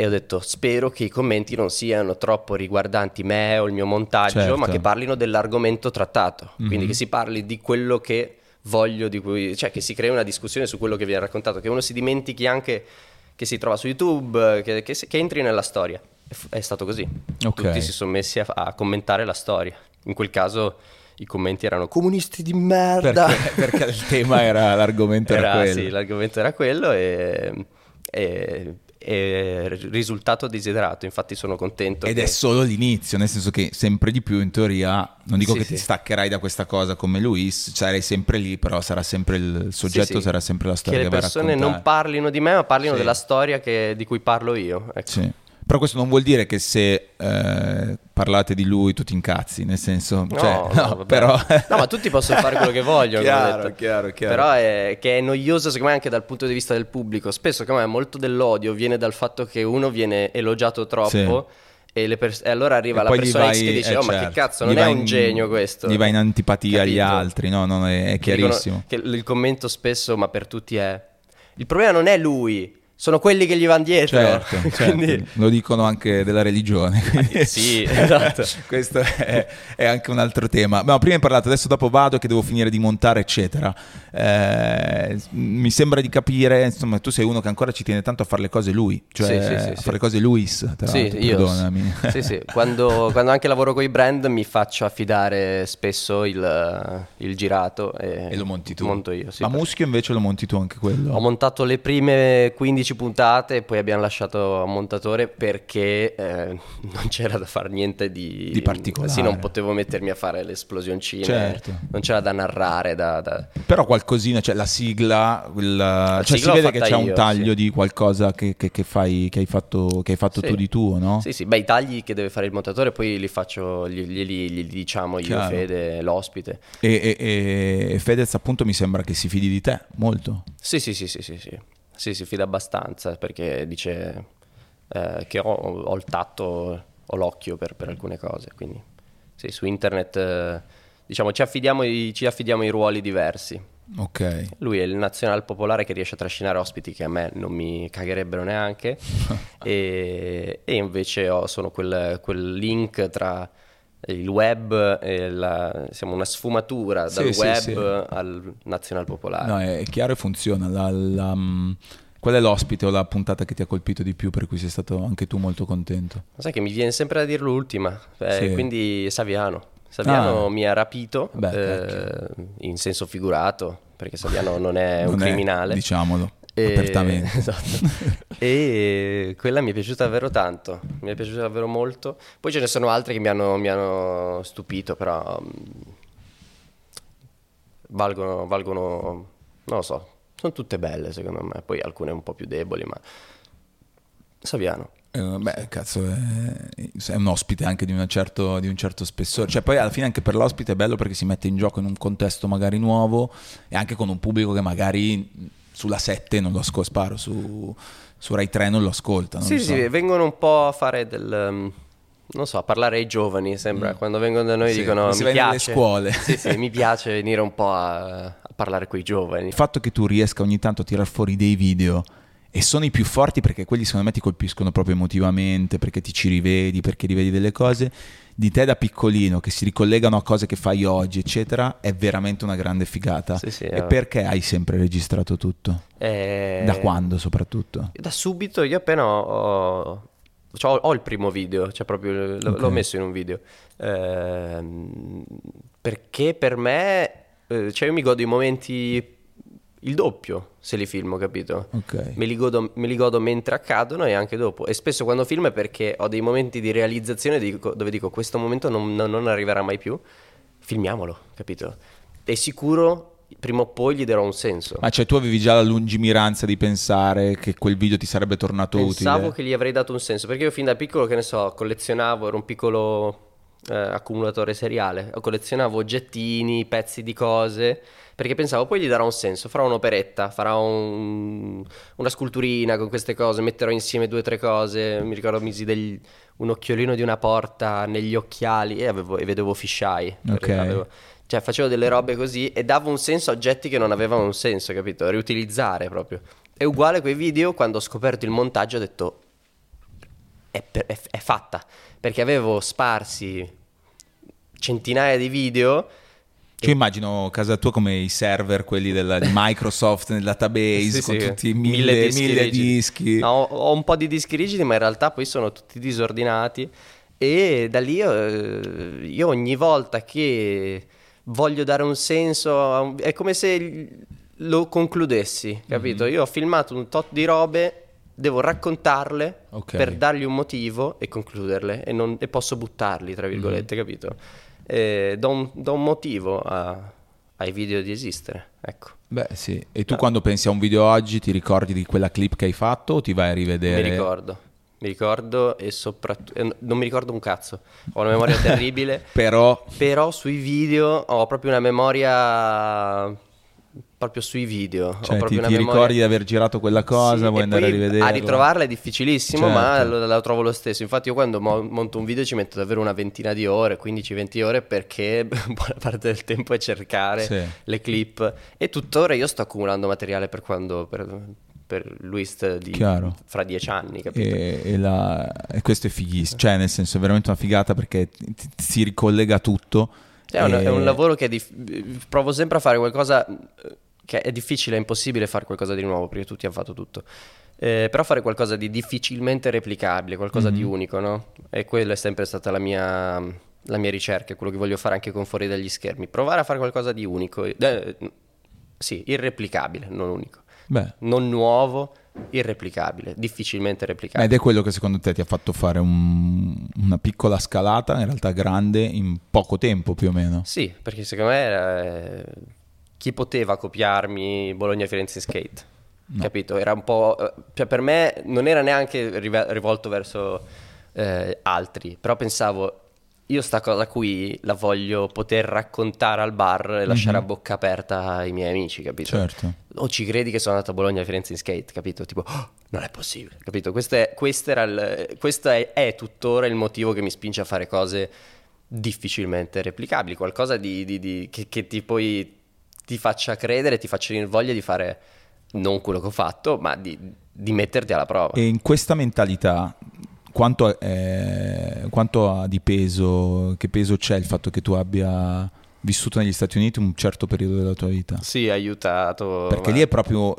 e ho detto spero che i commenti non siano troppo riguardanti me o il mio montaggio, Certo. ma che parlino dell'argomento trattato, quindi Mhm. che si parli di quello che voglio, di cui, cioè che si crei una discussione su quello che viene raccontato, che uno si dimentichi anche che si trova su YouTube, che, che che entri nella storia. È stato così. Ok. Tutti si sono messi a, a commentare la storia. In quel caso i commenti erano comunisti di merda. Perché, perché il tema era, l'argomento era, Era- quello. Sì, l'argomento era quello e- e risultato desiderato. Infatti sono contento. Ed che- è solo l'inizio, nel senso che sempre di più in teoria, non dico Sì, che sì. ti staccherai da questa cosa come Luis, sarai sempre lì, però sarà sempre il soggetto, Sì, sarà sempre la che storia che, le vai a persone non parlino di me, ma parlino della storia che- di cui parlo io. Ecco. Sì. Però questo non vuol dire che se eh, parlate di lui tu ti incazzi, nel senso, No, cioè, no, no, però... No, ma tutti possono fare quello che vogliono. Chiaro, chiaro, chiaro. Però è, che è noioso, secondo me, anche dal punto di vista del pubblico. Spesso, secondo me, molto dell'odio viene dal fatto che uno viene elogiato troppo. E, le pers- e allora arriva E la persona vai- che dice: eh, Oh, ma certo. che cazzo, Gli non è un in- genio questo. Gli va in antipatia agli Capito? altri, no, no, è, è chiarissimo. che il commento spesso, ma per tutti è: Il problema non è lui, sono quelli che gli vanno dietro. Certo, <laughs> certo. Quindi- lo dicono anche della religione. sì, <laughs> esatto. Questo è, è anche un altro tema. No, prima hai parlato, adesso dopo vado che devo finire di montare, eccetera. Eh, mi sembra di capire, insomma, tu sei uno che ancora ci tiene tanto a fare le cose lui, cioè Sì, sì, sì, a fare le cose Luis, tra Sì, l'altro, io perdonami. sì, sì. Quando, quando anche lavoro con i brand mi faccio affidare spesso il, il girato e, E lo monti tu. Monto io, sì. Ma Muschio invece lo monti tu anche quello? Ho montato le prime 15 puntate e poi abbiamo lasciato a un montatore perché eh, <laughs> non c'era da fare niente di, Di particolare. Sì, non potevo mettermi a fare le esplosioncine. Certo. Non c'era da narrare. Da, da- Però qualcosina, cioè la sigla, il- cioè sigla si vede che c'è un io, taglio sì. di qualcosa che, che- che fai, che hai fatto, che hai fatto Sì. tu di tuo, no? Sì, sì, beh, i tagli che deve fare il montatore poi li faccio, gli, gli- gli diciamo io, Chiaro. Fede, l'ospite. E, e- e- e Fedez appunto mi sembra che si fidi di te molto. Sì, sì, sì, sì, sì, sì. Sì, si fida abbastanza perché dice eh, che ho, ho il tatto, ho l'occhio per, per alcune cose. Quindi sì, su internet eh, diciamo ci affidiamo, i, ci affidiamo i ruoli diversi. Ok. Lui è il nazional popolare che riesce a trascinare ospiti che a me non mi cagherebbero neanche <laughs> e, e invece ho- sono quel, quel link tra il web la, siamo una sfumatura Sì, dal sì, web sì. al nazional popolare. No, è, chiaro e funziona. La- la, mm, qual è l'ospite o la puntata che ti ha colpito di più per cui sei stato anche tu molto contento? Sai che mi viene sempre da dire l'ultima, eh, Sì. quindi Saviano. Saviano Ah. mi ha rapito Beh, eh, in senso figurato, perché Saviano <laughs> non è un Non è, criminale. diciamolo, E- apertamente. <laughs> esatto. E quella mi è piaciuta davvero tanto, mi è piaciuta davvero molto. Poi ce ne sono altre che mi hanno, mi hanno stupito, però mm, valgono, valgono, non lo so, sono tutte belle secondo me, poi alcune un po' più deboli, ma Saviano. Eh, beh, cazzo, è, è un ospite anche di, certo- di un certo spessore. Cioè, poi alla fine anche per l'ospite è bello perché si mette in gioco in un contesto magari nuovo e anche con un pubblico che magari sulla 7 non lo ascolta, sparo, su, su Rai 3 non lo ascolta. Non Sì, lo so. sì, vengono un po' a fare del... um, non so, a parlare ai giovani, sembra. Quando vengono da noi Mm. Sì, dicono, si mi piace. scuole." Sì, sì, mi <laughs> piace venire un po' a, a parlare con i giovani. Il fatto che tu riesca ogni tanto a tirar fuori dei video e sono i più forti perché quelli secondo me ti colpiscono proprio emotivamente, perché ti ci rivedi, perché rivedi delle cose di te da piccolino che si ricollegano a cose che fai oggi, eccetera, è veramente una grande figata. Sì, sì, e eh. perché hai sempre registrato tutto? Eh, Da quando soprattutto? Da subito, io appena ho... cioè, ho, il primo video, cioè proprio l- Ok. l'ho messo in un video. Ehm, perché per me, eh, cioè io mi godo i momenti il doppio se li filmo, capito? Ok. Me li, godo, me li godo mentre accadono e anche dopo. E spesso quando filmo è perché ho dei momenti di realizzazione dico- dove dico questo momento non, non- arriverà mai più. Filmiamolo, capito? E sicuro prima o poi gli darò un senso. Ma cioè tu avevi già la lungimiranza di pensare che quel video ti sarebbe tornato Pensavo utile? che gli avrei dato un senso, perché io fin da piccolo, che ne so, collezionavo, ero un piccolo eh, accumulatore seriale, collezionavo oggettini, pezzi di cose, perché pensavo poi gli darò un senso, farò un'operetta, farò un- una sculturina con queste cose, metterò insieme due o tre cose, mi ricordo misi degli- un occhiolino di una porta negli occhiali e, avevo- e vedevo fisheye, Ok. Avevo- cioè facevo delle robe così e davo un senso a oggetti che non avevano un senso, capito? Riutilizzare proprio. È uguale quei video quando ho scoperto il montaggio ho detto è, per- è- è fatta, perché avevo sparsi centinaia di video Cioè, immagino casa tua come i server, quelli della, di Microsoft nel database, Sì, con sì, tutti i mille, dischi mille dischi. No, ho, un po' di dischi rigidi, ma in realtà poi sono tutti disordinati. E da lì eh, io ogni volta che voglio dare un senso, un- è come se lo concludessi, capito? Mhm. Io ho filmato un tot di robe, devo raccontarle Ok. per dargli un motivo e concluderle, e, non- e posso buttarli, tra virgolette, Mhm. capito? E do, un, do un motivo a- ai video di esistere, ecco. Beh, sì. E tu quando pensi a un video oggi ti ricordi di quella clip che hai fatto o ti vai a rivedere? Mi ricordo, mi ricordo e soprattutto eh, non mi ricordo un cazzo. Ho una memoria <laughs> terribile, Però però sui video ho proprio una memoria proprio sui video, cioè, ti, ti ricordi di aver girato quella cosa, Sì, vuoi e andare a poi rivederla? A ritrovarla è difficilissimo, ma Certo. lo- la trovo lo stesso. Infatti, io quando mo- monto un video ci metto davvero una ventina di ore, 15-20 ore, perché <laughs> buona parte del tempo è cercare Sì. le clip. E tuttora io sto accumulando materiale per quando. Per, per Luist di Chiaro. fra dieci anni, capito? E, e la- e questo è fighissimo, cioè nel senso è veramente una figata perché ti, ti- si ricollega tutto. È un, e- è un lavoro che dif- provo sempre a fare qualcosa che è difficile, è impossibile fare qualcosa di nuovo perché tutti hanno fatto tutto. Eh, però fare qualcosa di difficilmente replicabile, qualcosa di unico, no? E quella è sempre stata la mia, la mia ricerca, quello che voglio fare anche con fuori dagli schermi. Provare a fare qualcosa di unico, eh, sì, irreplicabile, non unico. Beh, Non nuovo, irreplicabile, difficilmente replicabile. ed è quello che secondo te ti ha fatto fare un- una piccola scalata, in realtà grande, in poco tempo più o meno. Sì, perché secondo me eh, chi poteva copiarmi Bologna-Firenze skate? Capito? Era un po'... Cioè per me non era neanche rivolto verso eh, altri, però pensavo, io sta cosa qui la voglio poter raccontare al bar e lasciare a bocca aperta ai miei amici, capito? Certo. O ci credi che sono andato a Bologna Firenze in skate, capito? Tipo, "Oh, non è possibile, capito? Questo è, questo era il- questo è, è tuttora il motivo che mi spinge a fare cose difficilmente replicabili, qualcosa di, di- di- che, che ti poi ti faccia credere, ti faccia venire voglia di fare non quello che ho fatto, ma di, di metterti alla prova. E in questa mentalità, quanto, è- quanto ha di peso, che peso c'è il fatto che tu abbia vissuto negli Stati Uniti un certo periodo della tua vita? Sì, aiutato. Perché ma- lì è proprio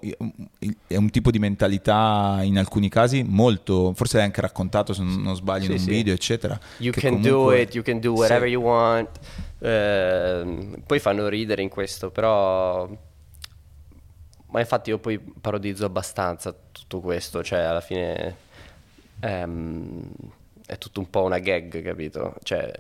è un tipo di mentalità in alcuni casi molto, forse l'hai anche raccontato se non sbaglio in Sì, un sì. video, eccetera. You can do comunque- it, you can do whatever Sì. you want. Ehm, poi fanno ridere in questo, però... Ma infatti io poi parodizzo abbastanza tutto questo, cioè alla fine ehm, è tutto un po' una gag, capito? Cioè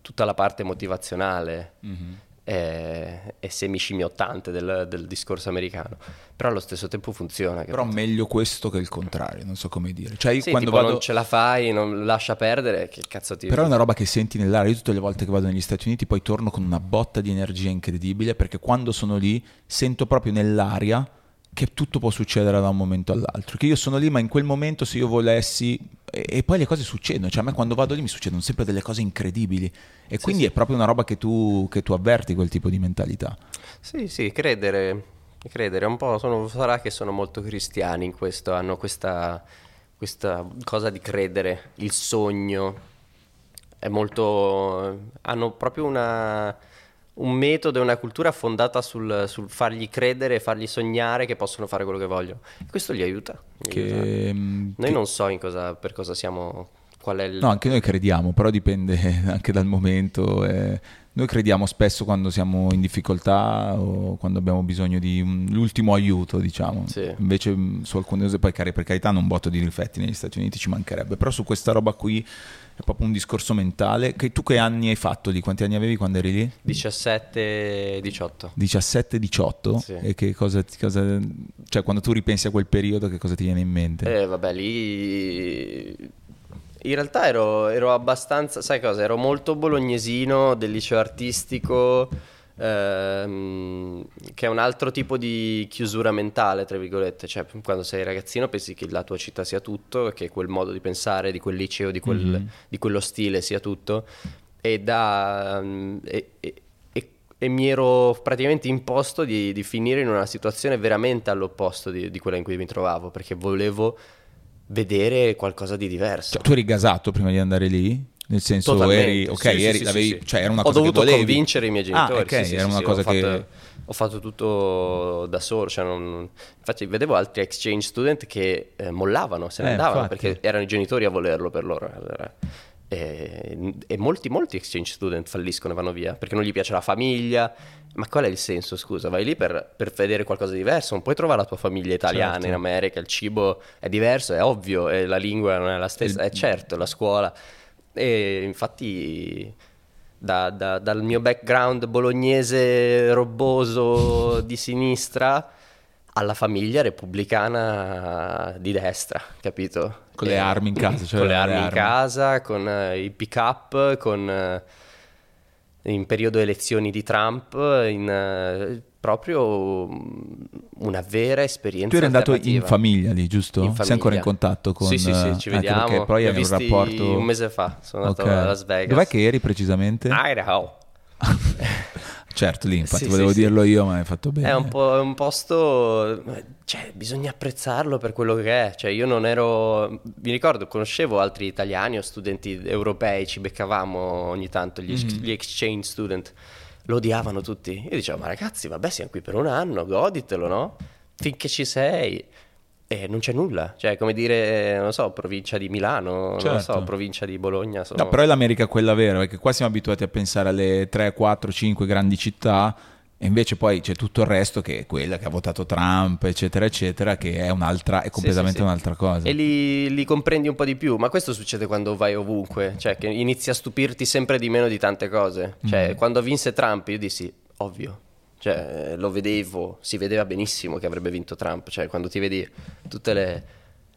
tutta la parte motivazionale Mhm. È, è semiscimiottante del, del discorso americano, però allo stesso tempo funziona. Però capito? meglio questo che il contrario, non so come dire. Cioè io Sì, quando vado... non ce la fai, non lascia perdere, che cazzo ti... Però è una roba che senti nell'aria. Io tutte le volte che vado negli Stati Uniti poi torno con una botta di energia incredibile perché quando sono lì sento proprio nell'aria che tutto può succedere da un momento all'altro. Che io sono lì, ma in quel momento se io volessi... E, e poi le cose succedono. Cioè a me quando vado lì mi succedono sempre delle cose incredibili. E quindi è proprio una roba che tu, che tu avverti quel tipo di mentalità. Sì, sì, credere, credere, un po' sono, sarà che sono molto cristiani in questo, hanno questa, questa cosa di credere, il sogno, è molto, hanno proprio una, un metodo e una cultura fondata sul, sul fargli credere e fargli sognare che possono fare quello che vogliono. Questo li aiuta. li aiuta. Che, mm, Noi che- non so in cosa, per cosa siamo, qual è il... No, anche noi crediamo, però dipende <laughs> anche dal momento. eh. Noi crediamo spesso quando siamo in difficoltà o quando abbiamo bisogno di un- l'ultimo aiuto, diciamo. Sì. Invece mh, su alcune cose, poi cari- per carità, non un botto di rifletti negli Stati Uniti ci mancherebbe, però su questa roba qui è proprio un discorso mentale. Che, tu che anni hai fatto lì? Quanti anni avevi quando eri lì? 17-18. 17-18? Sì. E che cosa, cosa- Cioè, quando tu ripensi a quel periodo, che cosa ti viene in mente? Eh, vabbè, lì in realtà ero, ero abbastanza, sai cosa? Ero molto bolognesino del liceo artistico, ehm, che è un altro tipo di chiusura mentale, tra virgolette. Cioè, quando sei ragazzino pensi che la tua città sia tutto, che quel modo di pensare di quel liceo, di, quel- Mhm. di quello stile sia tutto. E da... e- e- e- e mi ero praticamente imposto di, di finire in una situazione veramente all'opposto di, di quella in cui mi trovavo, perché volevo vedere qualcosa di diverso. Cioè, tu eri gasato prima di andare lì? Nel senso, Totalmente, eri, ok, sì, eri, sì, l'avevi- sì, cioè era una Ho cosa dovuto che volevi. convincere i miei genitori. Ah, ok, sì, sì, era una cosa ho che... fatto, ho fatto tutto da solo. cioè non- Infatti, vedevo altri exchange student che eh, mollavano, se ne Eh, andavano infatti. perché erano i genitori a volerlo per loro. Allora, E, e molti, molti exchange student falliscono e vanno via perché non gli piace la famiglia. Ma qual è il senso? Scusa, vai lì per, per vedere qualcosa di diverso. Non puoi trovare la tua famiglia italiana Certo. in America. Il cibo è diverso, è ovvio, e la lingua non è la stessa. È certo, la scuola. E infatti da- da- dal mio background bolognese robboso di sinistra alla famiglia repubblicana di destra, capito? Con le E- armi in casa, cioè con le le armi in armi. casa, con eh, i pick up, con eh, in periodo elezioni di Trump, in eh, proprio mm, una vera esperienza Tu eri andato in famiglia lì, giusto? In Sei ancora in famiglia. contatto con... Sì, sì, sì, eh, ci anche vediamo. perché poi hai un rapporto... un mese fa, sono andato Ok. a Las Vegas. Dov'è che eri precisamente? Idaho. <laughs> certo, lì infatti Sì, volevo sì, sì. dirlo io, ma hai fatto bene. È un, po', è un posto, cioè, bisogna apprezzarlo per quello che è. Cioè, io non ero, mi ricordo, conoscevo altri italiani o studenti europei, ci beccavamo ogni tanto, gli, Mhm. gli exchange student, lo odiavano tutti. Io dicevo, ma ragazzi, vabbè, siamo qui per un anno, goditelo, no? Finché ci sei. E non c'è nulla, cioè, come dire, non lo so, provincia di Milano, non lo Certo. so, provincia di Bologna. Sono... No, però è l'America quella vera, perché qua siamo abituati a pensare alle 3, 4, 5 grandi città e invece poi c'è tutto il resto che è quella che ha votato Trump, eccetera, eccetera, che è un'altra, è Sì, completamente sì, sì. un'altra cosa. E li, li comprendi un po' di più, ma questo succede quando vai ovunque, cioè che inizi a stupirti sempre di meno di tante cose. Cioè, Mm. quando vinse Trump io dissi, ovvio, cioè lo vedevo, si vedeva benissimo che avrebbe vinto Trump, cioè quando ti vedi tutte le,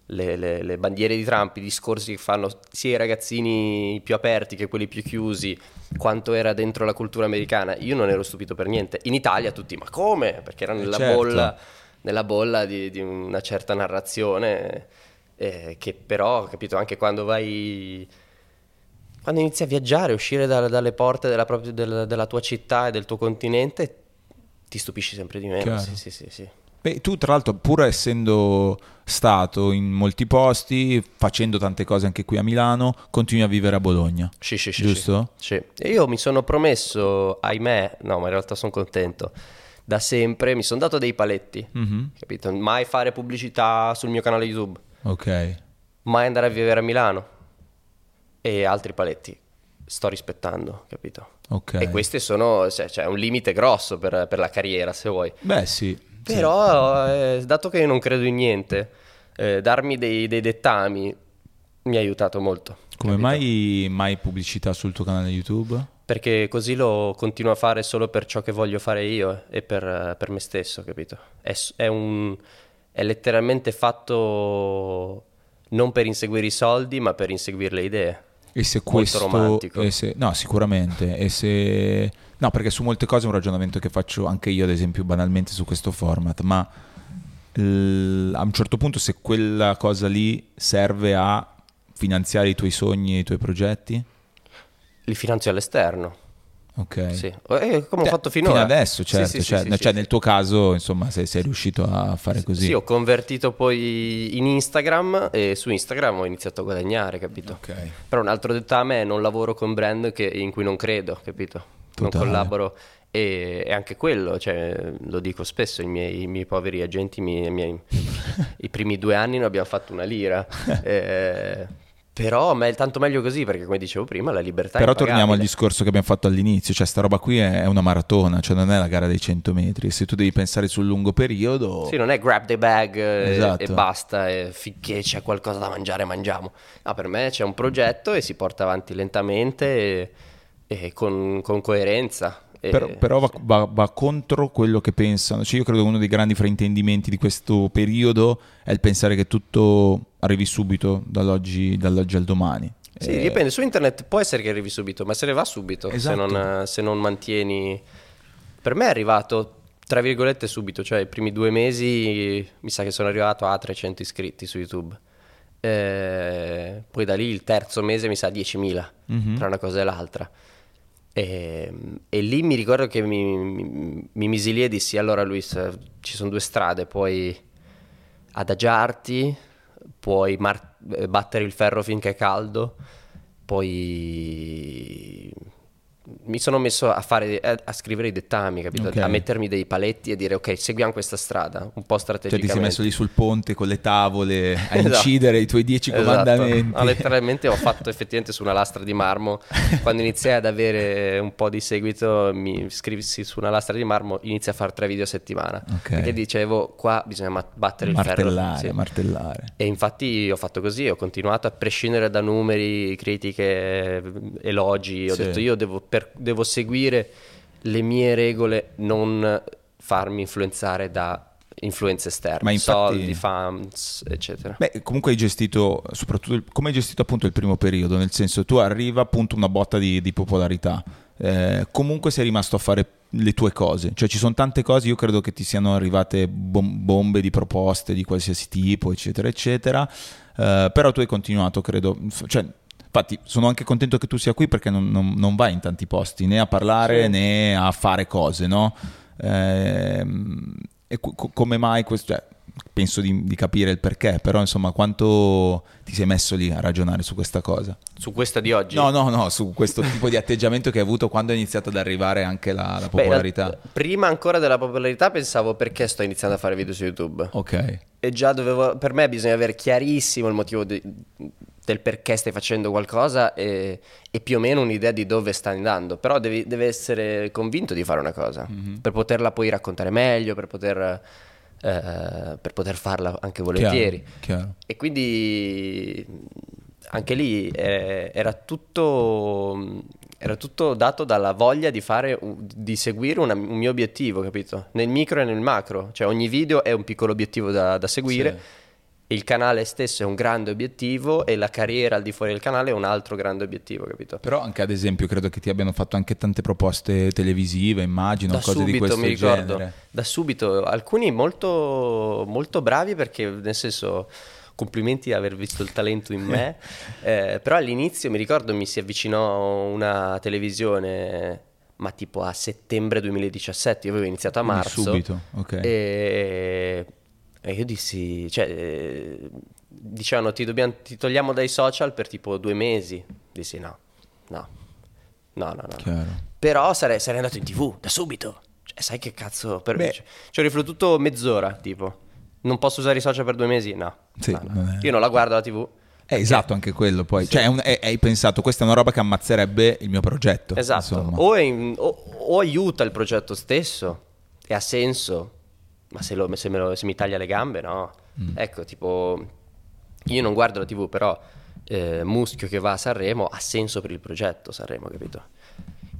le- le- le bandiere di Trump, i discorsi che fanno sia i ragazzini più aperti che quelli più chiusi, quanto era dentro la cultura americana, io non ero stupito per niente. In Italia tutti, ma come? Perché era nella certo. bolla nella bolla di, di una certa narrazione eh, che però, capito, anche quando vai... Quando inizi a viaggiare, uscire da- dalle porte della, propria- del- della tua città e del tuo continente, ti stupisci sempre di meno. Sì, sì, sì, sì. Beh, tu tra l'altro pur essendo stato in molti posti, facendo tante cose anche qui a Milano, continui a vivere a Bologna. Sì, sì, sì, Giusto? Sì. Sì. E io mi sono promesso, ahimè, no, ma in realtà sono contento. Da sempre mi sono dato dei paletti, Mhm. capito? Mai fare pubblicità sul mio canale YouTube, Ok. mai andare a vivere a Milano e altri paletti. Sto rispettando, capito? Ok. E questi sono, cioè, c'è un limite grosso per, per la carriera, se vuoi. Beh, sì. sì. Però, eh, dato che io non credo in niente, eh, darmi dei, dei dettami mi ha aiutato molto. Come capito? mai mai pubblicità sul tuo canale YouTube? Perché così lo continuo a fare solo per ciò che voglio fare io e per, per me stesso, capito? È, è un, è letteralmente fatto non per inseguire i soldi, ma per inseguire le idee. E se questo... romantico. e se- no, sicuramente. E se... No, perché su molte cose è un ragionamento che faccio anche io, ad esempio, banalmente su questo format, ma l- a un certo punto se quella cosa lì serve a finanziare i tuoi sogni e i tuoi progetti, Li finanzio all'esterno. Ok. Sì. Eh, come ho Beh, fatto finora. Fino adesso, certo. sì, sì, cioè, sì, cioè, nel tuo caso, insomma, sei, sei riuscito a fare così. Sì, ho convertito poi in Instagram e su Instagram ho iniziato a guadagnare, capito? Ok. Però un altro dettame è non lavoro con brand che- in cui non credo, capito? Non Totale. collaboro e, e anche quello, cioè, lo dico spesso, i miei, i miei poveri agenti, i miei- i miei- i primi due anni non abbiamo fatto una lira. <laughs> Eh, però a me è tanto meglio così perché come dicevo prima la libertà Però è torniamo al discorso che abbiamo fatto all'inizio, cioè sta roba qui è una maratona, cioè non è la gara dei 100 metri, se tu devi pensare sul lungo periodo... Sì, non è grab the bag eh, Esatto. e basta, e finché c'è qualcosa da mangiare mangiamo. No, per me c'è un progetto e si porta avanti lentamente e, e con, con coerenza. E- Però, però va, va- va contro quello che pensano. Cioè, io credo che uno dei grandi fraintendimenti di questo periodo è il pensare che tutto arrivi subito dall'oggi, dall'oggi al domani. Sì, Eh, dipende, su internet può essere che arrivi subito, ma se ne va subito se, Esatto. non, se non mantieni... Per me è arrivato, tra virgolette, subito, cioè i primi due mesi mi sa che sono arrivato a 300 iscritti su YouTube. Eh, poi da lì il terzo mese mi sa 10.000 Mhm. tra una cosa e l'altra. E, e lì mi ricordo che mi, mi, mi misi lì e dissi: Allora, Luis, eh, ci sono due strade, puoi adagiarti puoi mar- eh, battere il ferro finché è caldo, poi mi sono messo a, fare, a scrivere i dettami, capito? Ok. A mettermi dei paletti e dire ok, seguiamo questa strada, un po' Cioè ti strategicamente. sei messo lì sul ponte con le tavole a <laughs> Esatto. incidere i tuoi dieci Esatto. comandamenti. No, letteralmente ho fatto effettivamente su una lastra di marmo. <laughs> Quando iniziai ad avere un po' di seguito, mi iscrivissi su una lastra di marmo, inizia a fare tre video a settimana. Ok. Perché dicevo, qua bisogna battere il martellare, ferro. Sì. martellare. E infatti ho fatto così, ho continuato a prescindere da numeri, critiche, elogi. Ho Sì. detto io devo, per- devo seguire le mie regole, non farmi influenzare da influenze esterne, Ma infatti- soldi, fans, eccetera. Beh, comunque hai gestito, soprattutto, come hai gestito appunto il primo periodo, nel senso tu arriva appunto una botta di, di popolarità, Eh, comunque sei rimasto a fare le tue cose, cioè ci sono tante cose, io credo che ti siano arrivate bom- bombe di proposte di qualsiasi tipo, eccetera, eccetera, Eh, però tu hai continuato, credo, cioè, infatti sono anche contento che tu sia qui perché non, non- non vai in tanti posti né a parlare Sì. né a fare cose, no? Ehm, e co- co- come mai questo? Cioè, penso di, di capire il perché, però insomma quanto ti sei messo lì a ragionare su questa cosa? Su questa di oggi? No, no, no, su questo tipo di atteggiamento che hai avuto quando è iniziato ad arrivare anche la, la Beh, popolarità. realtà, prima ancora della popolarità pensavo perché sto iniziando a fare video su YouTube. Ok, E già dovevo, per me bisogna avere chiarissimo il motivo di- del perché stai facendo qualcosa e, e più o meno un'idea di dove stai andando. Però devi, deve essere convinto di fare una cosa Mhm. per poterla poi raccontare meglio, per poter, eh, per poter farla anche volentieri. chiaro, chiaro. E quindi anche lì eh, era tutto, era tutto dato dalla voglia di fare, di seguire una- un mio obiettivo, capito? Nel micro e nel macro, cioè ogni video è un piccolo obiettivo da, da seguire. Sì. Il canale stesso è un grande obiettivo e la carriera al di fuori del canale è un altro grande obiettivo, capito? Però anche ad esempio credo che ti abbiano fatto anche tante proposte televisive, immagino, Da cose di subito questo mi ricordo, genere. da subito, alcuni molto, molto bravi perché nel senso complimenti di aver visto il talento in me, <laughs> eh, però all'inizio mi ricordo mi si avvicinò una televisione, ma tipo a settembre 2017, io avevo iniziato a Quindi marzo. subito, ok. E, e io dissi, cioè, eh, dicevano ti, dobbiamo- ti togliamo dai social per tipo due mesi. Dissi no, no, no, no, no. Però sarei, sarei andato in tv da subito. Cioè, sai che cazzo? Per... Beh. Ci ho riflettuto mezz'ora, tipo. Non posso usare i social per due mesi? No. Sì, No, no. Io non la guardo la tv. È esatto anche quello poi, cioè è un- è- hai pensato questa è una roba che ammazzerebbe il mio progetto. Esatto. O, in- o- o aiuta il progetto stesso e ha senso, ma se, lo- se me lo- se mi taglia le gambe, no. Mm. Ecco, tipo, io non guardo la TV, però eh, Muschio che va a Sanremo ha senso per il progetto Sanremo, capito?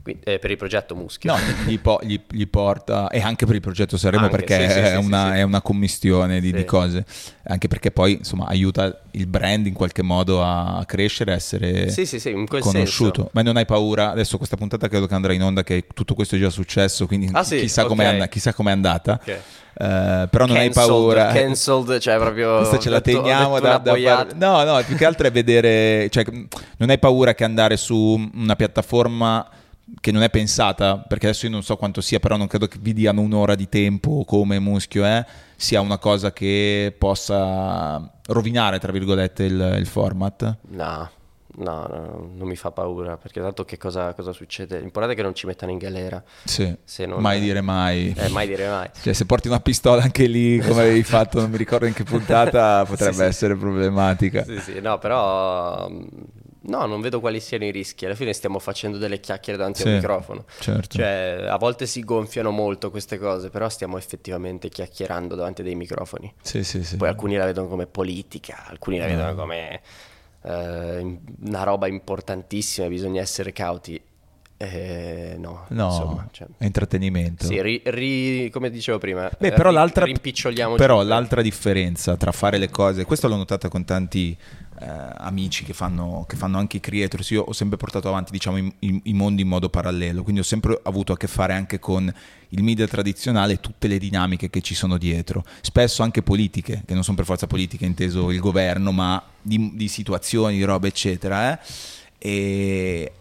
Qui- eh, per il progetto Muschio. No, gli, po- gli- gli porta, e anche per il progetto Sanremo Anche, perché sì, sì, è, sì, una, è una commistione di, di cose, anche perché poi insomma aiuta il brand in qualche modo a crescere, a essere Sì, sì, sì, in quel conosciuto. senso. Ma non hai paura, adesso questa puntata credo che andrà in onda che tutto questo è già successo, quindi Ah, chissà, com'è Ok. and- chissà com'è andata, Ok. Eh, però non hai Cancelled, paura. Cancelled, cioè proprio... <laughs> Questa ce la detto- teniamo da, da fare- No, no, più che altro è vedere, cioè, non hai paura che andare su una piattaforma che non è pensata, perché adesso io non so quanto sia, però non credo che vi diano un'ora di tempo come Muschio è, sia una cosa che possa rovinare, tra virgolette, il, il format. No, no, no, non mi fa paura, perché tanto che cosa, cosa succede? L'importante è che non ci mettano in galera. Sì, Se non- mai dire mai. Eh, mai dire mai. Cioè, se porti una pistola anche lì, come avevi <laughs> fatto, non mi ricordo in che puntata, potrebbe Sì, sì. essere problematica. Sì, sì, no, però... mm, No, non vedo quali siano i rischi. Alla fine stiamo facendo delle chiacchiere davanti Sì, al microfono. certo. Cioè, a volte si gonfiano molto queste cose, però stiamo effettivamente chiacchierando davanti dei microfoni. Sì, sì, sì. Poi alcuni la vedono come politica, alcuni la vedono come eh, una roba importantissima, bisogna essere cauti. Eh, no, No, insomma, cioè, è intrattenimento. sì, ri- ri- come dicevo prima, Beh, eh, però ri- l'altra, però l'altra differenza tra fare le cose, questo l'ho notata con tanti eh, amici che fanno, che fanno anche i creators, io ho sempre portato avanti diciamo, i, i- i mondi in modo parallelo, quindi ho sempre avuto a che fare anche con il media tradizionale e tutte le dinamiche che ci sono dietro, spesso anche politiche, che non sono per forza politiche, inteso il governo, ma di, di situazioni, di robe eccetera. eh. E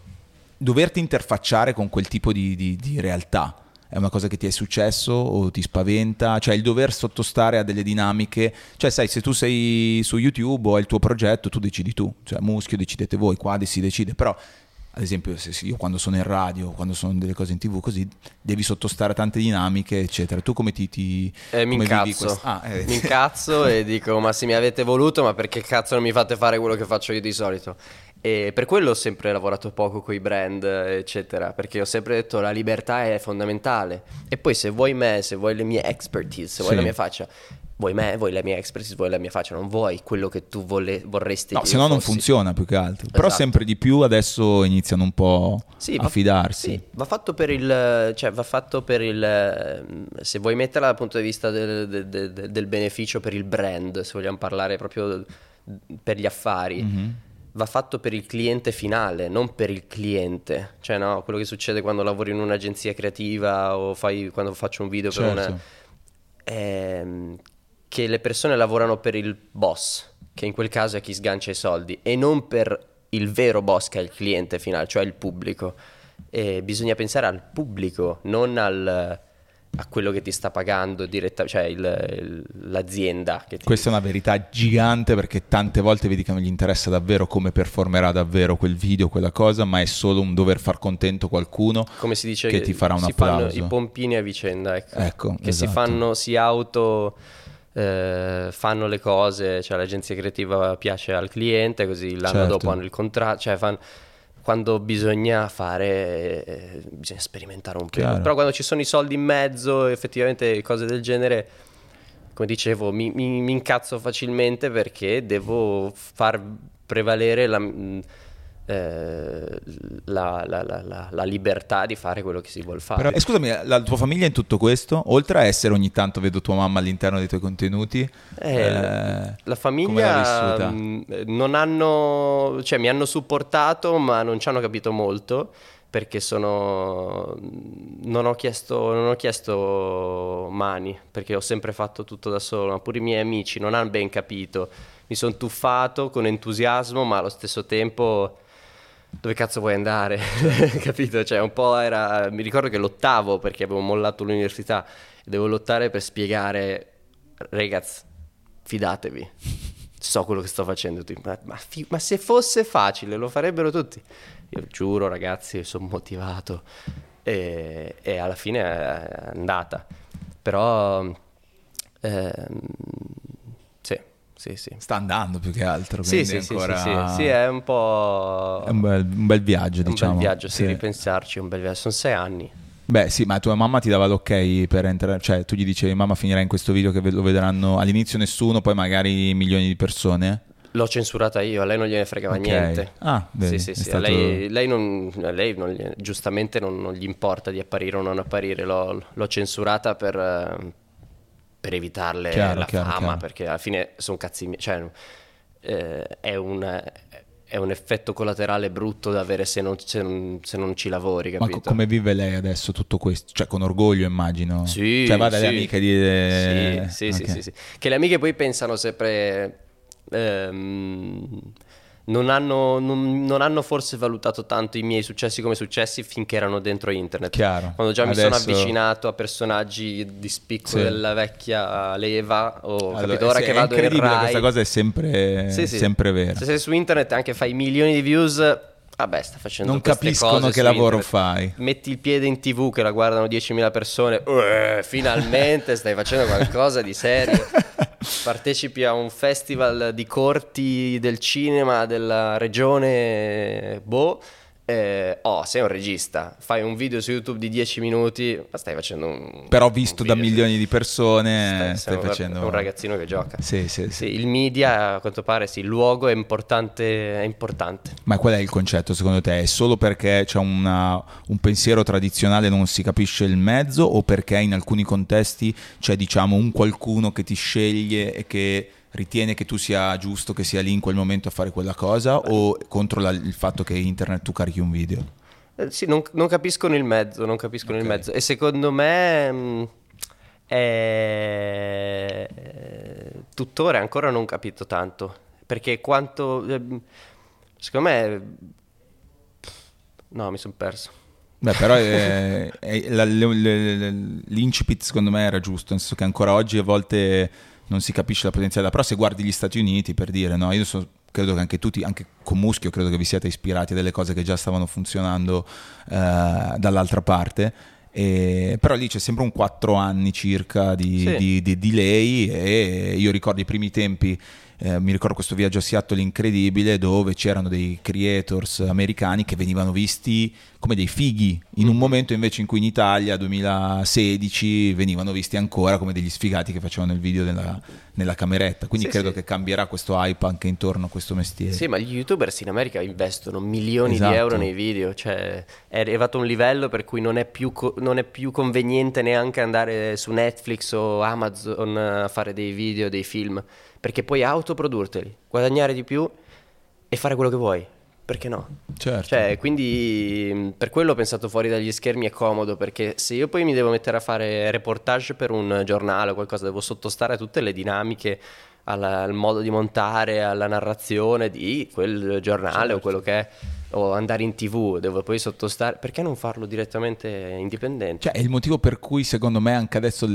doverti interfacciare con quel tipo di, di- di realtà È una cosa che ti è successo o ti spaventa? Cioè il dover sottostare a delle dinamiche, cioè sai se tu sei su YouTube o hai il tuo progetto tu decidi tu, cioè muschio decidete voi, qua si decide, però ad esempio se io quando sono in radio, quando sono delle cose in tv così, devi sottostare a tante dinamiche eccetera. Tu come ti... ti eh, mi incazzo, ah, eh. mi incazzo e dico ma se mi avete voluto ma perché cazzo non mi fate fare quello che faccio io di solito? E per quello ho sempre lavorato poco con i brand, eccetera, perché ho sempre detto la libertà è fondamentale. E poi se vuoi me, se vuoi le mie expertise, se vuoi la mia faccia, vuoi me, vuoi la mia expertise, vuoi la mia faccia, non vuoi quello che tu vole- vorresti. No, se no non funziona più che altro. Esatto. Però sempre di più adesso iniziano un po' sì, a va, fidarsi. Sì, va fatto per il, cioè va fatto per il, se vuoi metterla dal punto di vista del, del, del, del beneficio per il brand, se vogliamo parlare proprio per gli affari. Mm-hmm va fatto per il cliente finale, non per il cliente. Cioè, no, quello che succede quando lavori in un'agenzia creativa o fai, quando faccio un video certo. per una... È ehm, che le persone lavorano per il boss, che in quel caso è chi sgancia i soldi, e non per il vero boss che è il cliente finale, cioè il pubblico. E bisogna pensare al pubblico, non al a quello che ti sta pagando direttamente, cioè il, il, l'azienda. Ti... Questa è una verità gigante perché tante volte vedi che non gli interessa davvero come performerà davvero quel video, quella cosa, ma è solo un dover far contento qualcuno come si dice che, ti farà un si applauso. Fanno I pompini a vicenda, ecco, ecco che esatto. si fanno, si auto... Eh, fanno le cose, cioè l'agenzia creativa piace al cliente, così l'anno certo. dopo hanno il contratto, cioè fanno quando bisogna fare, eh, bisogna sperimentare un po'. Però quando ci sono i soldi in mezzo, effettivamente cose del genere, come dicevo, mi, mi, mi incazzo facilmente perché devo far prevalere la eh, la, la, la, la, libertà di fare quello che si vuole fare. Però, eh, scusami, la tua famiglia in tutto questo, oltre a essere ogni tanto vedo tua mamma all'interno dei tuoi contenuti, eh, eh, la famiglia mh, non hanno, cioè mi hanno supportato ma non ci hanno capito molto perché sono non ho, chiesto, non ho chiesto mani perché ho sempre fatto tutto da solo ma pure i miei amici non hanno ben capito. Mi sono tuffato con entusiasmo ma allo stesso tempo dove cazzo vuoi andare? <laughs> Capito? Cioè, un po' era. Mi ricordo che lottavo perché avevo mollato l'università e devo lottare per spiegare, ragazzi, fidatevi, so quello che sto facendo. Ma, ma, ma, se fosse facile, lo farebbero tutti. Io giuro, ragazzi, sono motivato e, e alla fine è andata. Però. Ehm, sì, sì. Sta andando più che altro. Sì, sì, ancora... sì, sì, sì, è un po'... È un bel, un bel viaggio, un diciamo. Un bel viaggio, sì, ripensarci, un bel viaggio. Sono sei anni. Beh sì, ma tua mamma ti dava l'ok per entrare, cioè tu gli dicevi mamma finirà in questo video che lo vedranno all'inizio nessuno, poi magari milioni di persone? L'ho censurata io, a lei non gliene fregava okay. niente. Ah, bene, sì, sì, sì. Stato... lei, lei, non, lei non giustamente non, non, gli importa di apparire o non apparire, l'ho, l'ho censurata per per evitarle chiaro, la chiaro, fama, chiaro. perché alla fine sono cazzi miei, cioè eh, è, un, è, un, effetto collaterale brutto da avere se non, se non, se non ci lavori, capito? Ma come vive lei adesso tutto questo? Cioè con orgoglio immagino? Sì, Cioè va dalle sì. amiche di... Sì, sì, okay. sì, sì, sì, Che le amiche poi pensano sempre... Ehm, non hanno, non, non hanno, forse valutato tanto i miei successi come successi finché erano dentro internet. Chiaro. Quando già Adesso... mi sono avvicinato a personaggi di spicco sì. della vecchia leva, o allora, capito, ora sì, che vado in Rai... questa cosa è sempre, sì, sempre vera. Se sei su internet anche fai milioni di views... Vabbè, sta facendo Non capiscono che lavoro internet. fai. Metti il piede in tv che la guardano 10.000 persone. Uh, finalmente stai facendo qualcosa di serio. <laughs> partecipi a un festival di corti del cinema della regione Boh eh, oh, sei un regista, fai un video su YouTube di 10 minuti, ma stai facendo un. Però visto da milioni di persone, stai, stai facendo. un ragazzino che gioca. Sì, sì, sì, sì. Il media, a quanto pare, sì, il luogo è importante, è importante. Ma qual è il concetto secondo te? È solo perché c'è una, un pensiero tradizionale e non si capisce il mezzo, o perché in alcuni contesti c'è, diciamo, un qualcuno che ti sceglie e che ritiene che tu sia giusto che sia lì in quel momento a fare quella cosa o contro la, il fatto che internet tu carichi un video? Eh, sì, non, non, capiscono il mezzo, non capiscono okay. il mezzo. E secondo me mh, mm, è... tuttora ancora non capito tanto. Perché quanto... Eh, secondo me... No, mi sono perso. Beh, però è, è, la, le, le, l'incipit secondo me era giusto, nel senso che ancora oggi a volte non si capisce la potenzialità, però se guardi gli Stati Uniti per dire, no, io so, credo che anche tutti, anche con Muschio, credo che vi siate ispirati a delle cose che già stavano funzionando eh, dall'altra parte. E, però lì c'è sempre un 4 anni circa di, sì. di, di delay e io ricordo i primi tempi eh, mi ricordo questo viaggio a Seattle incredibile dove c'erano dei creators americani che venivano visti come dei fighi in un mm. momento invece in cui in Italia 2016 venivano visti ancora come degli sfigati che facevano il video nella, nella cameretta quindi sì, credo sì. che cambierà questo hype anche intorno a questo mestiere sì ma gli youtubers in America investono milioni esatto. di euro nei video cioè è arrivato a un livello per cui non è, più co- non è più conveniente neanche andare su Netflix o Amazon a fare dei video dei film perché puoi autoprodurteli, guadagnare di più e fare quello che vuoi. Perché no? Certo. Cioè, quindi per quello ho pensato fuori dagli schermi è comodo, perché se io poi mi devo mettere a fare reportage per un giornale o qualcosa, devo sottostare a tutte le dinamiche, alla, al modo di montare, alla narrazione di quel giornale certo. o quello che è o andare in tv devo poi sottostare perché non farlo direttamente indipendente cioè è il motivo per cui secondo me anche adesso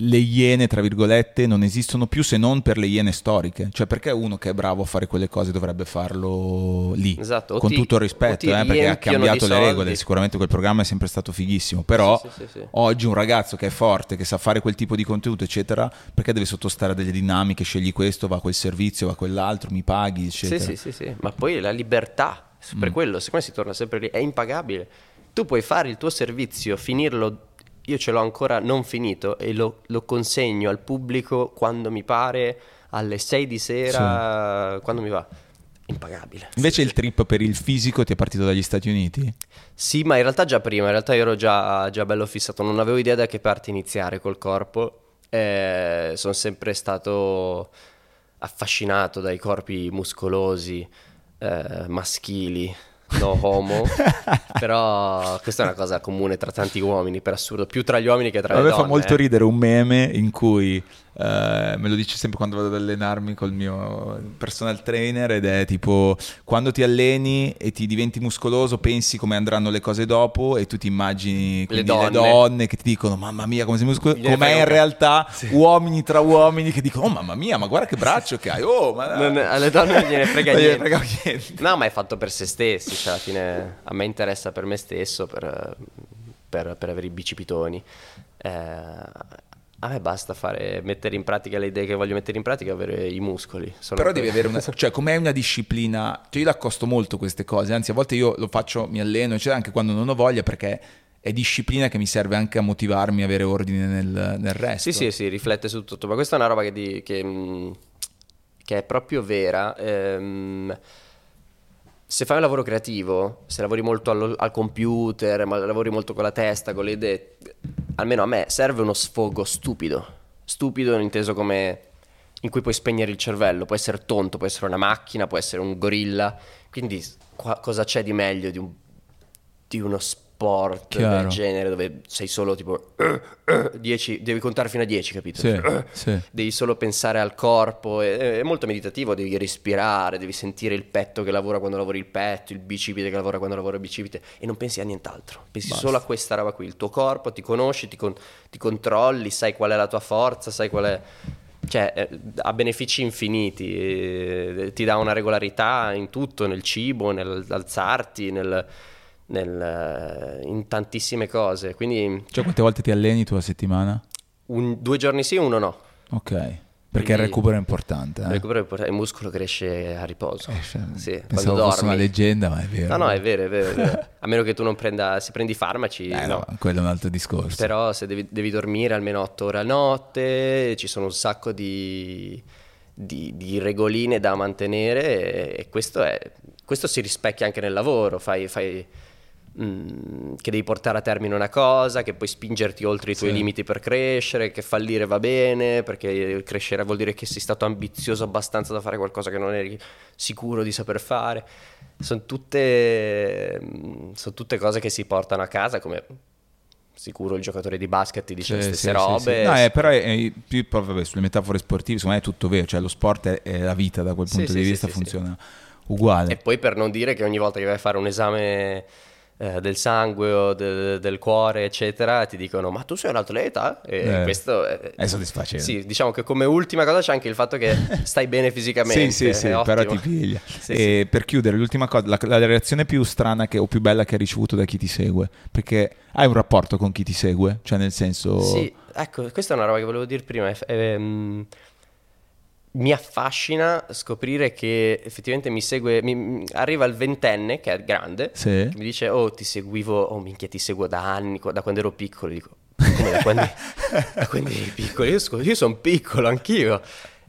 le iene, tra virgolette, non esistono più se non per le iene storiche. Cioè, perché uno che è bravo a fare quelle cose dovrebbe farlo lì? Esatto, con ti, tutto il rispetto, eh, perché ha cambiato le regole. Sicuramente quel programma è sempre stato fighissimo. Però sì, sì, sì, oggi un ragazzo che è forte, che sa fare quel tipo di contenuto, eccetera, perché deve sottostare a delle dinamiche? Scegli questo, va a quel servizio, va a quell'altro, mi paghi, eccetera. Sì, sì, sì, Ma poi la libertà, per mm. quello, secondo me si torna sempre lì, è impagabile. Tu puoi fare il tuo servizio, finirlo io ce l'ho ancora non finito e lo, lo consegno al pubblico quando mi pare, alle 6 di sera, sì. quando mi va. Impagabile. Invece il trip per il fisico ti è partito dagli Stati Uniti? Sì, ma in realtà già prima, in realtà io ero già, già bello fissato, non avevo idea da che parte iniziare col corpo. Eh, sono sempre stato affascinato dai corpi muscolosi, eh, maschili, no homo, <laughs> però questa è una cosa comune tra tanti uomini, per assurdo, più tra gli uomini che tra A le donne. A me fa molto eh. ridere un meme in cui Uh, me lo dice sempre quando vado ad allenarmi col mio personal trainer ed è tipo quando ti alleni e ti diventi muscoloso pensi come andranno le cose dopo e tu ti immagini le donne, le donne che ti dicono mamma mia come sei muscoloso com'è in realtà sì. uomini tra uomini che dicono oh mamma mia ma guarda che braccio che hai oh ma non, alle donne non gliene frega, <laughs> niente. frega niente no ma è fatto per se stessi cioè alla fine a me interessa per me stesso per, per, per avere i bicipitoni eh, a me basta fare, mettere in pratica le idee che voglio mettere in pratica avere i muscoli. Però devi avere una, <laughs> cioè com'è una disciplina, cioè io l'accosto molto queste cose, anzi a volte io lo faccio, mi alleno, eccetera, anche quando non ho voglia perché è disciplina che mi serve anche a motivarmi, a avere ordine nel, nel resto. Sì, sì, sì, riflette su tutto, ma questa è una roba che, di, che, mm, che è proprio vera. Ehm, se fai un lavoro creativo, se lavori molto al, al computer, ma lavori molto con la testa, con le idee, almeno a me serve uno sfogo stupido. Stupido inteso come in cui puoi spegnere il cervello, può essere tonto, può essere una macchina, può essere un gorilla. Quindi qua, cosa c'è di meglio di, un, di uno spazio? Sport Chiaro. del genere dove sei solo tipo <coughs> 10, devi contare fino a 10, capito? Sì, sì. Devi solo pensare al corpo, è, è, molto meditativo, devi respirare, devi sentire il petto che lavora quando lavori il petto, il bicipite che lavora quando lavora il bicipite e non pensi a nient'altro, pensi Basta. solo a questa roba qui, il tuo corpo, ti conosci, ti, con, ti controlli, sai qual è la tua forza, sai qual è cioè eh, ha benefici infiniti, eh, ti dà una regolarità in tutto, nel cibo, nell'alzarti, nel, nel, in tantissime cose. Quindi, cioè, quante volte ti alleni tu a settimana? Un, due giorni sì, uno no. Ok. Perché il recupero è importante. Eh? Il recupero è importante, il muscolo cresce a riposo. Eh, cioè, sì, quando dormi. fosse una leggenda, ma è vero. No, no, è vero, è vero. È vero. <laughs> a meno che tu non prenda, se prendi farmaci. Eh, no. no, quello è un altro discorso. Però se devi, devi dormire almeno otto ore a notte, ci sono un sacco di, di, di regoline da mantenere e questo, è, questo si rispecchia anche nel lavoro. Fai, fai Mm, che devi portare a termine una cosa, che puoi spingerti oltre i tuoi sì. limiti per crescere, che fallire va bene, perché crescere vuol dire che sei stato ambizioso abbastanza da fare qualcosa che non eri sicuro di saper fare. Sono tutte, mm, sono tutte cose che si portano a casa come sicuro il giocatore di basket ti dice sì, le stesse sì, robe. Sì, no, è, però è, è più vabbè, sulle metafore sportive, secondo me è tutto vero, cioè lo sport è, è la vita da quel punto di vista, funziona uguale. E poi per non dire che ogni volta che vai a fare un esame eh, del sangue o del, del cuore, eccetera, ti dicono ma tu sei un atleta? E Eh, questo è, È soddisfacente. Sì, diciamo che come ultima cosa c'è anche il fatto che <laughs> stai bene fisicamente. Sì, sì, sì, è però ti piglia. <laughs> Sì, e per chiudere, l'ultima cosa, la, la reazione più strana che- o più bella che hai ricevuto da chi ti segue? Perché hai un rapporto con chi ti segue? Cioè, nel senso... Sì, ecco, questa è una roba che volevo dire prima. è- ehm, mi affascina scoprire che effettivamente mi segue. mi- arriva il ventenne, che è grande, Sì. che mi dice: Oh, ti seguivo, oh minchia, ti seguo da anni, da quando ero piccolo. Dico, come da quando, da quando eri piccolo? Io, io sono piccolo anch'io.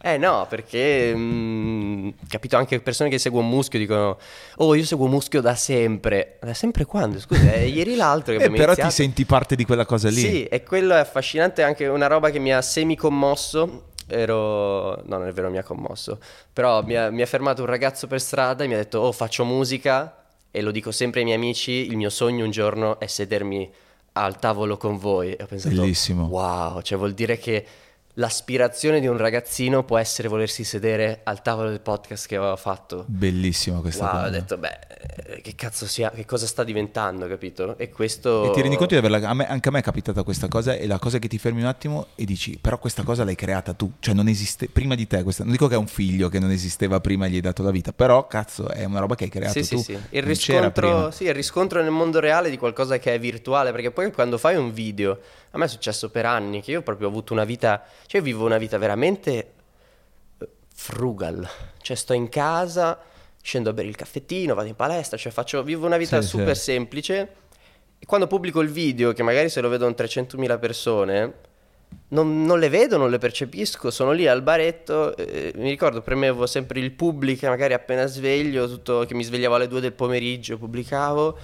Eh no, perché mm, capito anche persone che seguono Muschio dicono "Oh, io seguo Muschio da sempre". Da sempre quando? Scusa, è ieri l'altro che Eh, abbiamo però iniziato. ti senti parte di quella cosa lì. Sì, e quello è affascinante, è anche una roba che mi ha semicommosso. Ero... no, non è vero, mi ha commosso. Però mi ha, mi ha fermato un ragazzo per strada e mi ha detto, oh, faccio musica e lo dico sempre ai miei amici, il mio sogno un giorno è sedermi al tavolo con voi. E ho pensato, Bellissimo. wow, cioè vuol dire che l'aspirazione di un ragazzino può essere volersi sedere al tavolo del podcast che aveva fatto. Bellissima questa Wow, cosa. ho detto, beh, eh, che cazzo sia, che cosa sta diventando, capito? E questo... E ti rendi conto di averla... a me- anche a me è capitata questa cosa e la cosa che ti fermi un attimo e dici, però questa cosa l'hai creata tu, cioè non esiste prima di te, questa... non dico che è un figlio che non esisteva prima e gli hai dato la vita, però cazzo è una roba che hai creato Sì, tu. sì, sì. Il riscontro, sì, il riscontro nel mondo reale di qualcosa che è virtuale, perché poi quando fai un video, a me è successo per anni che io proprio ho avuto una vita, cioè io vivo una vita veramente eh, frugal, cioè sto in casa, scendo a bere il caffettino, vado in palestra, cioè faccio, vivo una vita Sì, super sì. semplice e quando pubblico il video, che magari se lo vedono 300.000 persone, non, non le vedo, non le percepisco, sono lì al baretto, eh, mi ricordo premevo sempre il pubblica, magari appena sveglio, tutto, che mi svegliavo alle 2 del pomeriggio, pubblicavo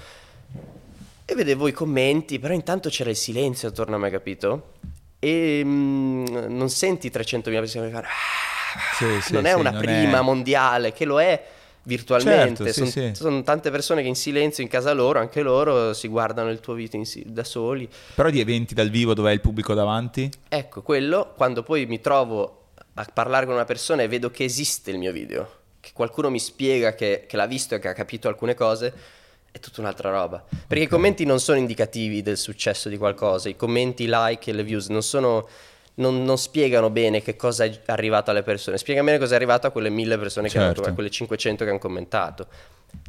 e vedevo i commenti, però intanto c'era il silenzio attorno a me, capito? E mm, non senti 300.000 persone che fanno... "Ah", Sì, sì, non è sì, una non prima è- mondiale, che lo è virtualmente. Certo, sì, Son- sì. Sono tante persone che in silenzio in casa loro, anche loro, si guardano il tuo video si- da soli. Però di eventi dal vivo dove hai il pubblico davanti? Ecco, quello, quando poi mi trovo a parlare con una persona e vedo che esiste il mio video, che qualcuno mi spiega che, che l'ha visto e che ha capito alcune cose, è tutta un'altra roba. Perché i commenti non sono indicativi del successo di qualcosa, i commenti, i like e le views non sono... Non, non spiegano bene che cosa è arrivato alle persone, spiegano bene cosa è arrivato a quelle mille persone che Certo. hanno, a quelle 500 che hanno commentato.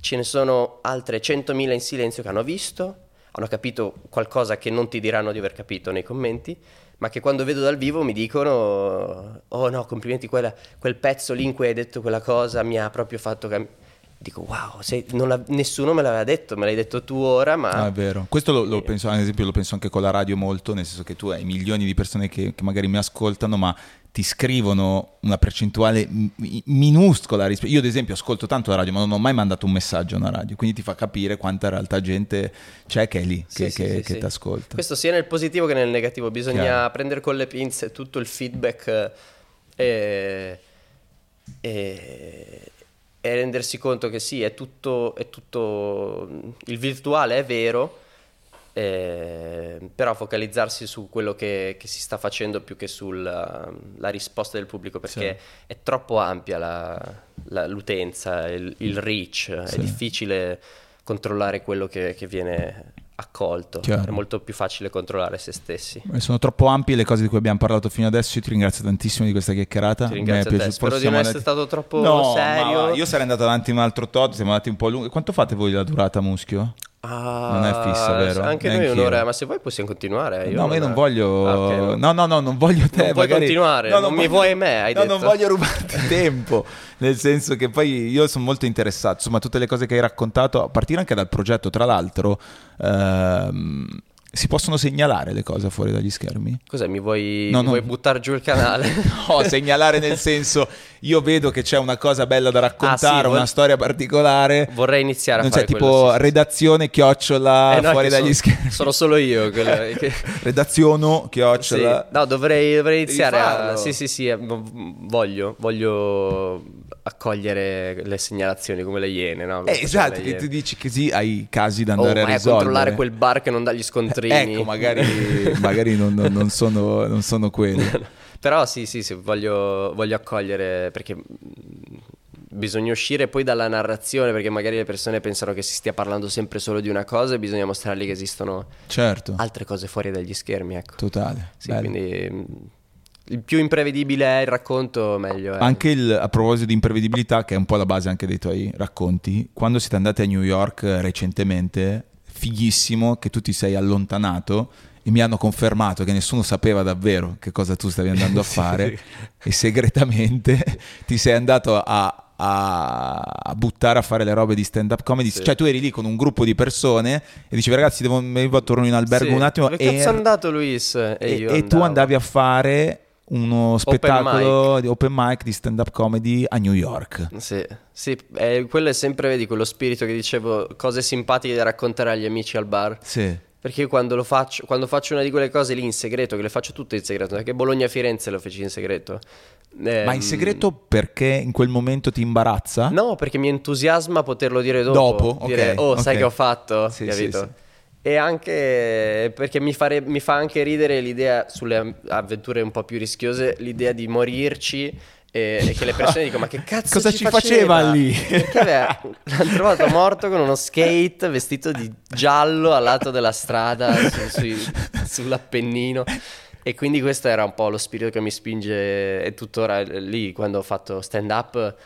Ce ne sono altre 100.000 in silenzio che hanno visto, hanno capito qualcosa che non ti diranno di aver capito nei commenti, ma che quando vedo dal vivo mi dicono: Oh no, complimenti, quella- quel pezzo lì in cui hai detto quella cosa mi ha proprio fatto cambiare. Dico, wow, sei- non la- nessuno me l'aveva detto, me l'hai detto tu ora, ma. Ah, è vero. Questo lo, lo penso, ad esempio, lo penso anche con la radio molto, nel senso che tu hai milioni di persone che, che magari mi ascoltano, ma ti scrivono una percentuale mi- minuscola. rispe- Io, ad esempio, ascolto tanto la radio, ma non ho mai mandato un messaggio a una radio, quindi ti fa capire quanta in realtà gente c'è che è lì, che, sì, che- sì, che sì. ti ascolta. Questo sia nel positivo che nel negativo, bisogna Chiaro. prendere con le pinze tutto il feedback eh, e, e- e rendersi conto che sì, è tutto, è tutto il virtuale è vero, eh, però focalizzarsi su quello che, che si sta facendo più che sulla la risposta del pubblico, perché è troppo ampia la- la- l'utenza, il, il reach, Sì. è difficile controllare quello che, che viene accolto, Chiaro. è molto più facile controllare se stessi. Eh, Sono troppo ampie le cose di cui abbiamo parlato fino adesso. Io ti ringrazio tantissimo di questa chiacchierata. Ti Mi ringrazio è a te, spero di non essere andati- stato troppo No, serio. io sarei andato avanti un altro tot, siamo andati un po' lunghi. Quanto fate voi la durata muschio? Ah, Non è fissa, vero? Anche noi Neanch'io. un'ora, ma se vuoi possiamo continuare. no, ma io non voglio. Ah, ok, no. no, no, no, non voglio te. Non puoi magari- continuare, No, non mi voglio- vuoi me, hai no, detto. non voglio rubarti <laughs> tempo. Nel senso che poi io sono molto interessato. Insomma, tutte le cose che hai raccontato, a partire anche dal progetto, tra l'altro. ehm, si possono segnalare le cose fuori dagli schermi? Cos'è, mi vuoi, No, mi no. vuoi buttare giù il canale? <laughs> No, segnalare nel <laughs> senso, io vedo che c'è una cosa bella da raccontare, Ah, sì, una vol- storia particolare. Vorrei iniziare a Non c'è fare tipo quello, sì, sì. redazione chiocciola Eh, no, fuori che dagli sono- schermi. Sono solo io. quello <laughs> che- Redaziono Sì. chiocciola. No, dovrei, dovrei iniziare a... Sì, sì, sì, eh, voglio, voglio accogliere le segnalazioni come le iene, no? Eh, esatto, che tu dici così hai casi da Oh, andare a vai a risolvere. controllare quel bar che non dà gli scontrini. Ecco, magari, magari non, non- non sono, non sono quelli. <laughs> Però sì, sì, sì, voglio, voglio accogliere perché mm, bisogna uscire poi dalla narrazione perché magari le persone pensano che si stia parlando sempre solo di una cosa e bisogna mostrargli che esistono Certo, altre cose fuori dagli schermi, ecco. totale. Sì, bello. quindi mm, il più imprevedibile è il racconto, meglio è. Anche il, a proposito di imprevedibilità, che è un po' la base anche dei tuoi racconti, quando siete andati a New York eh, recentemente, fighissimo che tu ti sei allontanato e mi hanno confermato che nessuno sapeva davvero che cosa tu stavi andando a <laughs> fare sì. e segretamente ti sei andato a, a- a buttare a fare le robe di stand up comedy. Sì. Cioè tu eri lì con un gruppo di persone e dicevi ragazzi devo, mi torno in albergo Sì. un attimo Dove e, cazzo è andato Luis? E, e- io e tu andavi a fare uno spettacolo di open mic di stand up comedy a New York. Sì, sì, eh, quello è sempre, vedi, quello spirito che dicevo, cose simpatiche da raccontare agli amici al bar. Sì. Perché io quando lo faccio, quando faccio una di quelle cose lì in segreto, che le faccio tutte in segreto, perché Bologna-Firenze lo feci in segreto. Ma Ehm, in segreto perché in quel momento ti imbarazza? No, perché mi entusiasma poterlo dire dopo. Dopo? Dire, oh, sai ok. che ho fatto? Sì, capito? sì, sì. E anche perché mi, fare- mi fa anche ridere l'idea, sulle avventure un po' più rischiose, l'idea di morirci e, e che le persone dicono ma che <laughs> cazzo Cosa ci ci faceva lì?" Perché beh, l'hanno trovato morto con uno skate vestito di giallo al lato della strada su- sui- sull'Appennino. E quindi questo era un po' lo spirito che mi spinge e tuttora lì quando ho fatto stand up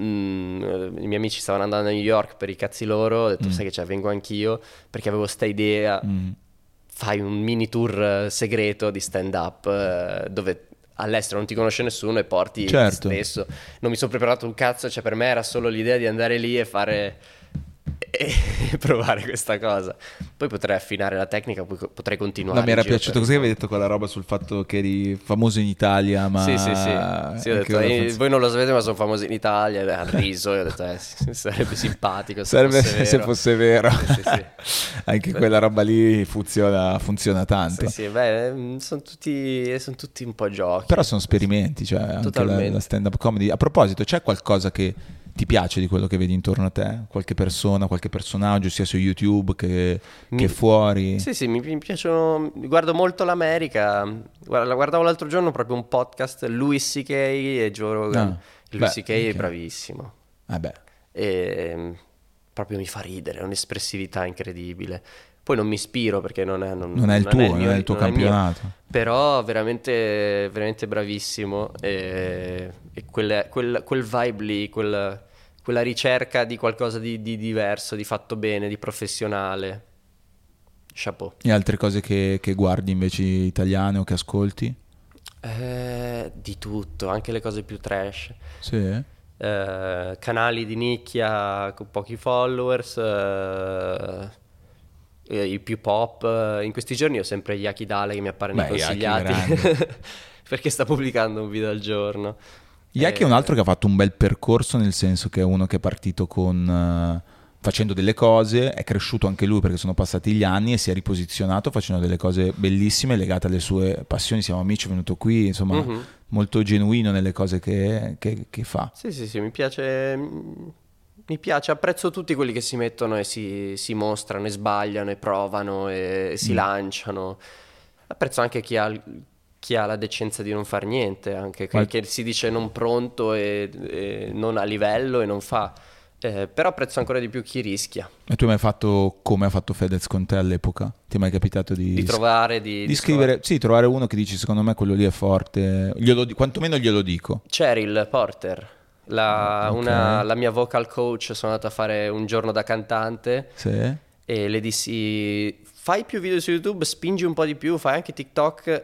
mm, i miei amici stavano andando a New York per i cazzi loro, ho detto sai che c'è, vengo anch'io perché avevo sta idea, Mm. fai un mini tour eh, segreto di stand up eh, dove all'estero non ti conosce nessuno e porti Certo. te stesso. Non mi sono preparato un cazzo, cioè per me era solo l'idea di andare lì e fare <laughs> e provare questa cosa. Poi potrei affinare la tecnica, potrei continuare. No, mi era piaciuto così che avevi detto quella roba sul fatto che eri famoso in Italia, ma... Sì, sì, sì. Sì, detto, "Eh, voi non lo sapete, ma sono famoso in Italia. e Ha riso. E ho detto, eh, sarebbe simpatico. Se Sarebbe fosse <laughs> se vero. fosse vero. Sì, sì. <laughs> Anche quella roba lì funziona, funziona tanto. Sì, beh, sono tutti, son tutti un po' giochi. Però sono sperimenti, cioè anche la, la stand-up comedy. A proposito, c'è qualcosa che ti piace di quello che vedi intorno a te? Qualche persona, qualche personaggio, sia su YouTube che, Mi- che fuori? Sì, sì, mi, mi piacciono. Guardo molto l'America. Guarda, guardavo l'altro giorno proprio un podcast, Louis C.K. e Joe Rogan. Ah, Louis beh, C.K. è ok. bravissimo. Vabbè, E mm, proprio mi fa ridere, è un'espressività incredibile. Poi non mi ispiro perché non è, non, non è il tuo, non mio- è il tuo non campionato. Però veramente, veramente bravissimo e, e quel, quel- quel vibe lì, quel- quella ricerca di qualcosa di, di diverso, di fatto bene, di professionale. Chapeau. E altre cose che, che guardi invece italiane o che ascolti? Eh, di tutto, anche le cose più trash. Sì. Eh, canali di nicchia con pochi followers, eh, eh, i più pop. In questi giorni ho sempre Yaki Dale che mi appare nei Beh, consigliati <laughs> perché sta pubblicando un video al giorno. Yaki è un altro che ha fatto un bel percorso, nel senso che è uno che è partito con... eh, facendo delle cose, è cresciuto anche lui perché sono passati gli anni e si è riposizionato facendo delle cose bellissime legate alle sue passioni. Siamo amici, è venuto qui, insomma, Mhm. molto genuino nelle cose che, che- che fa. Sì, sì, sì, mi piace. Mi piace, apprezzo tutti quelli che si mettono e si, si mostrano e sbagliano e provano e, e si Mm. lanciano. Apprezzo anche chi ha, chi ha la decenza di non far niente, anche che, che si dice non pronto e, e non a livello e non fa. Eh, però apprezzo ancora di più chi rischia E tu hai mai fatto come ha fatto Fedez con te all'epoca? Ti è mai capitato di, di trovare, di, di di scrivere, sì, trovare uno che dici secondo me quello lì è forte, glielo quantomeno glielo dico. Cheryl Porter, la, Ok. una- la mia vocal coach, sono andato a fare un giorno da cantante Sì. e le dissi fai più video su YouTube, spingi un po' di più, fai anche TikTok.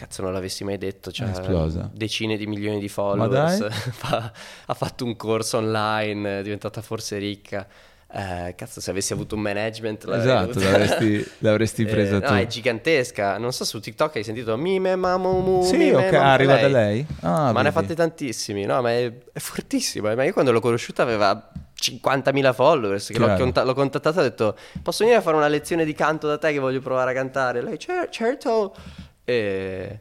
Cazzo, non l'avessi mai detto, cioè esplosa. decine di milioni di followers. <laughs> ha fatto un corso online, è diventata forse ricca. Eh, cazzo, se avessi avuto un management Esatto, dovuta- l'avresti, <laughs> l'avresti Eh, presa no, tu. è gigantesca. Non so su TikTok hai sentito Mime Mamumu. Sì, mime, ok, mam- arriva da lei? Ah, ma ne ha fatte tantissimi, no? Ma è, è fortissima. Ma io quando l'ho conosciuta aveva 50.000 followers. Che l'ho, conta- l'ho contattata e ho detto: Posso venire a fare una lezione di canto da te che voglio provare a cantare? Lei, "Cer- certo. E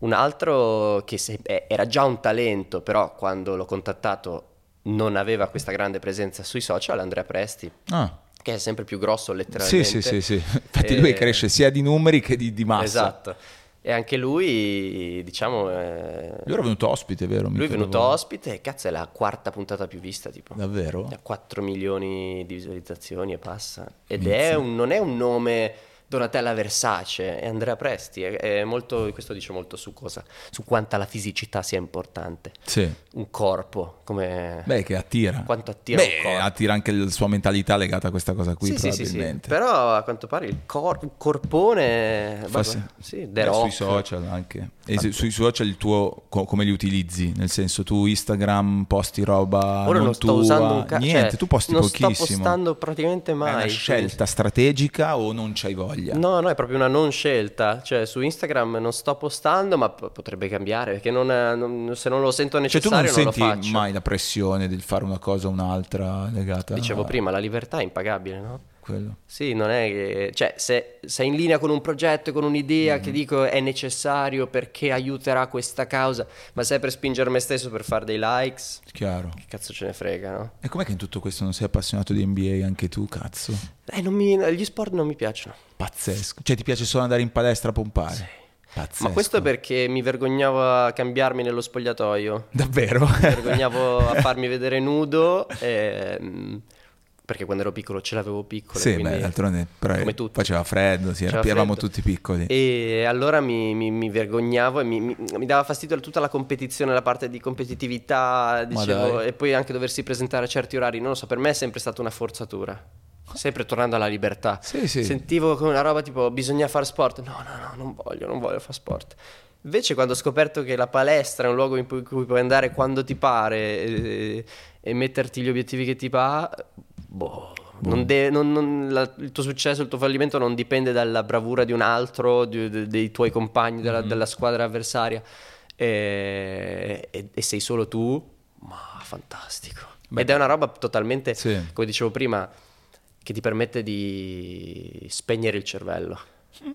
un altro che se- eh, era già un talento, però quando l'ho contattato non aveva questa grande presenza sui social, Andrea Presti, Ah, che è sempre più grosso sì, letteralmente. sì, sì, sì. Infatti lui Eh, cresce sia di numeri che di, di massa. Esatto. E anche lui, diciamo... Eh... Lui era venuto ospite, vero? Lui è venuto avevo... ospite e cazzo è la quarta puntata più vista, tipo. Davvero? Ha 4 milioni di visualizzazioni e passa. Ed è un, non è un nome Donatella Versace e Andrea Presti. È, è molto, questo dice molto su cosa, su quanta la fisicità sia importante. Sì. Un corpo come... Beh, che attira. Quanto attira Beh, attira anche la sua mentalità legata a questa cosa qui, sì, probabilmente. Sì, sì, Però a quanto pare il cor- corpone... Fa sì, sì Beh, sui social anche. E se, sui social il tuo co- come li utilizzi? Nel senso tu Instagram posti roba Ora non, non sto tua, usando un cazzo. niente, cioè, tu posti non pochissimo. Non sto postando praticamente mai. È una scelta strategica o non c'hai voglia? No, no, è proprio una non scelta. Cioè su Instagram non sto postando, ma p- potrebbe cambiare perché non, non, se non lo sento necessario cioè, tu non, non, senti mai la pressione del fare una cosa o un'altra legata Dicevo prima, la libertà è impagabile, no? Quello. Sì, non è che... Cioè, se sei in linea con un progetto, con un'idea mm-hmm. che dico è necessario perché aiuterà questa causa, ma sei per spingere me stesso per fare dei likes... Chiaro. Che cazzo ce ne frega, no? E com'è che in tutto questo non sei appassionato di NBA anche tu, cazzo? Eh, mi... gli sport non mi piacciono. Pazzesco. Cioè, ti piace solo andare in palestra a pompare? Sì. Pazzesco. Ma questo perché mi vergognavo a cambiarmi nello spogliatoio. Davvero? Mi vergognavo a farmi vedere nudo. E, ehm, perché quando ero piccolo ce l'avevo piccolo. Sì, beh, d'altronde però come tutti. faceva freddo, sì, eravamo tutti piccoli. E allora mi, mi, mi vergognavo e mi, mi, dava fastidio tutta la competizione, la parte di competitività, dicevo, e poi anche doversi presentare a certi orari. Non lo so, per me è sempre stata una forzatura sempre tornando alla libertà. Sì, sì. Sentivo come una roba tipo bisogna fare sport. No, no, no, non voglio, non voglio fare sport. Invece quando ho scoperto che la palestra è un luogo in cui, puoi andare quando ti pare e, e metterti gli obiettivi che ti pa, boh, non de- non, non, la, il tuo successo, il tuo fallimento non dipende dalla bravura di un altro, di, di, dei tuoi compagni, della, mm-hmm. della squadra avversaria e, e, e, sei solo tu, ma fantastico. Beh, Ed è una roba totalmente, sì. come dicevo prima, che ti permette di spegnere il cervello.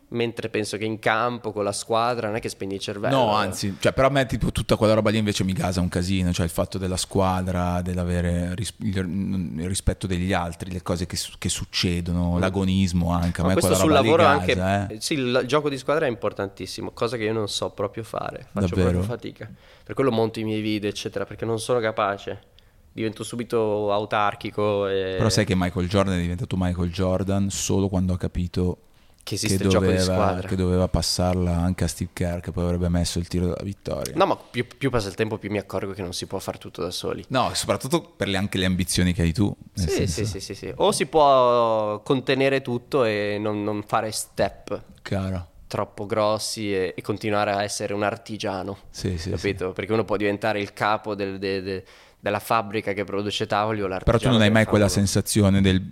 Mentre penso che in campo con la squadra non è che spegni il cervello. No, anzi, cioè, però a me tipo tutta quella roba lì invece mi gasa un casino, cioè il fatto della squadra, dell'avere ris- il rispetto degli altri, le cose che, che succedono, mm. l'agonismo anche. A Ma me questo sul lavoro gasa, anche, eh. sì, il gioco di squadra è importantissimo, cosa che io non so proprio fare, faccio Davvero? proprio fatica. Per quello monto i miei video, eccetera, perché non sono capace divento subito autarchico. E... Però sai che Michael Jordan è diventato Michael Jordan solo quando ha capito che esiste che il doveva, gioco di squadra. Che doveva passarla anche a Steve Kerr, che poi avrebbe messo il tiro della vittoria. No, ma più, più, passa il tempo, più mi accorgo che non si può fare tutto da soli. No, soprattutto per le, anche le ambizioni che hai tu. Sì, senso... sì, sì, sì, sì, O si può contenere tutto e non, non fare step. Chiaro troppo grossi e, e, continuare a essere un artigiano. Sì, sì, capito? Sì. Perché uno può diventare il capo del, de, de, della fabbrica che produce tavoli o l'artigiano. Però tu non hai mai quella sensazione del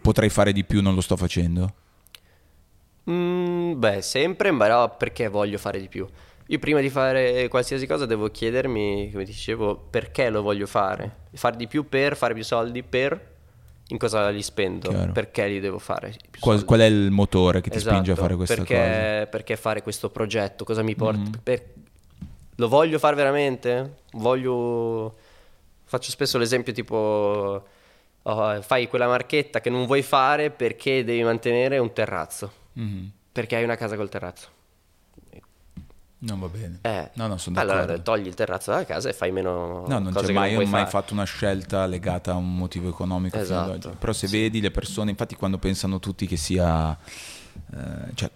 potrei fare di più, non lo sto facendo? Mm, beh, sempre, però perché voglio fare di più. Io prima di fare qualsiasi cosa devo chiedermi, come dicevo, perché lo voglio fare. Fare di più per fare più soldi, per in cosa li spendo, Chiaro. perché li devo fare. Qual, qual, è il motore che ti esatto, spinge a fare questa perché, cosa? Perché fare questo progetto, cosa mi porta? Mm. Per, lo voglio fare veramente? Voglio Faccio spesso l'esempio tipo oh, fai quella marchetta che non vuoi fare perché devi mantenere un terrazzo. Mm-hmm. Perché hai una casa col terrazzo. Non va bene. Eh, no, no, sono d'accordo. Allora togli il terrazzo dalla casa e fai meno. No, non c'è mai, non mai fatto una scelta legata a un motivo economico. Esatto. Però se sì. vedi le persone, infatti, quando pensano tutti che sia. Eh, cioè,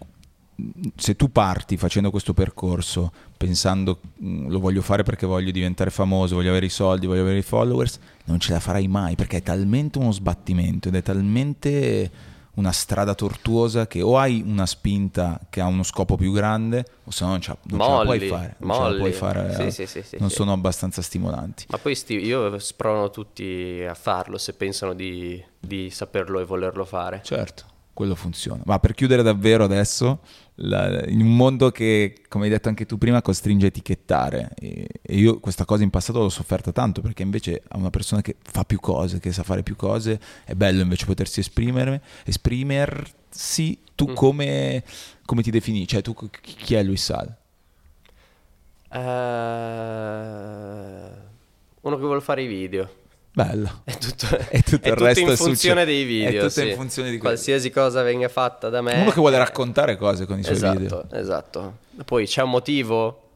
se tu parti facendo questo percorso pensando mm, lo voglio fare perché voglio diventare famoso, voglio avere i soldi, voglio avere i followers, non ce la farai mai perché è talmente uno sbattimento ed è talmente una strada tortuosa che o hai una spinta che ha uno scopo più grande o se no non, ce, non molli, ce la puoi fare. Non, ce la puoi fare, sì, sì, sì, non sono abbastanza stimolanti. Ma poi sti, io sprono tutti a farlo se pensano di, di saperlo e volerlo fare. Certo quello funziona. Ma per chiudere davvero adesso, la, in un mondo che, come hai detto anche tu prima, costringe a etichettare, e, e, io questa cosa in passato l'ho sofferta tanto, perché invece a una persona che fa più cose, che sa fare più cose, è bello invece potersi esprimere, esprimersi, tu mm. come, come, ti defini? Cioè tu chi è Luis Sal? Uh, uno che vuole fare i video. Bello. È tutto, E tutto è tutto in è funzione succe- dei video. è tutto sì. in funzione di quello. Qualsiasi cosa venga fatta da me. Uno che vuole raccontare cose con i suoi esatto, video. Esatto. Poi c'è un motivo?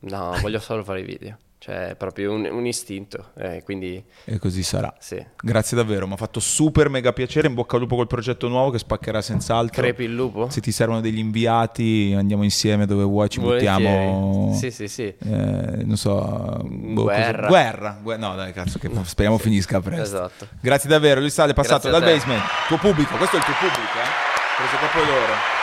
No, voglio solo fare i video. Cioè, è proprio un, un istinto. eh, quindi, E così sarà. sì. Grazie davvero, mi ha fatto super mega piacere. In bocca al lupo col progetto nuovo che spaccherà senz'altro. Crepi il lupo? Se ti servono degli inviati, andiamo insieme dove vuoi, ci buttiamo. Volentieri. Sì, sì, sì. eh, non so, boh, Guerra. guerra. Gue- no, dai, cazzo, che <laughs> speriamo finisca presto. Esatto. Grazie davvero, Luis Sale, è passato dal te. basement. Tuo pubblico, questo è il tuo pubblico, eh? Preso proprio loro.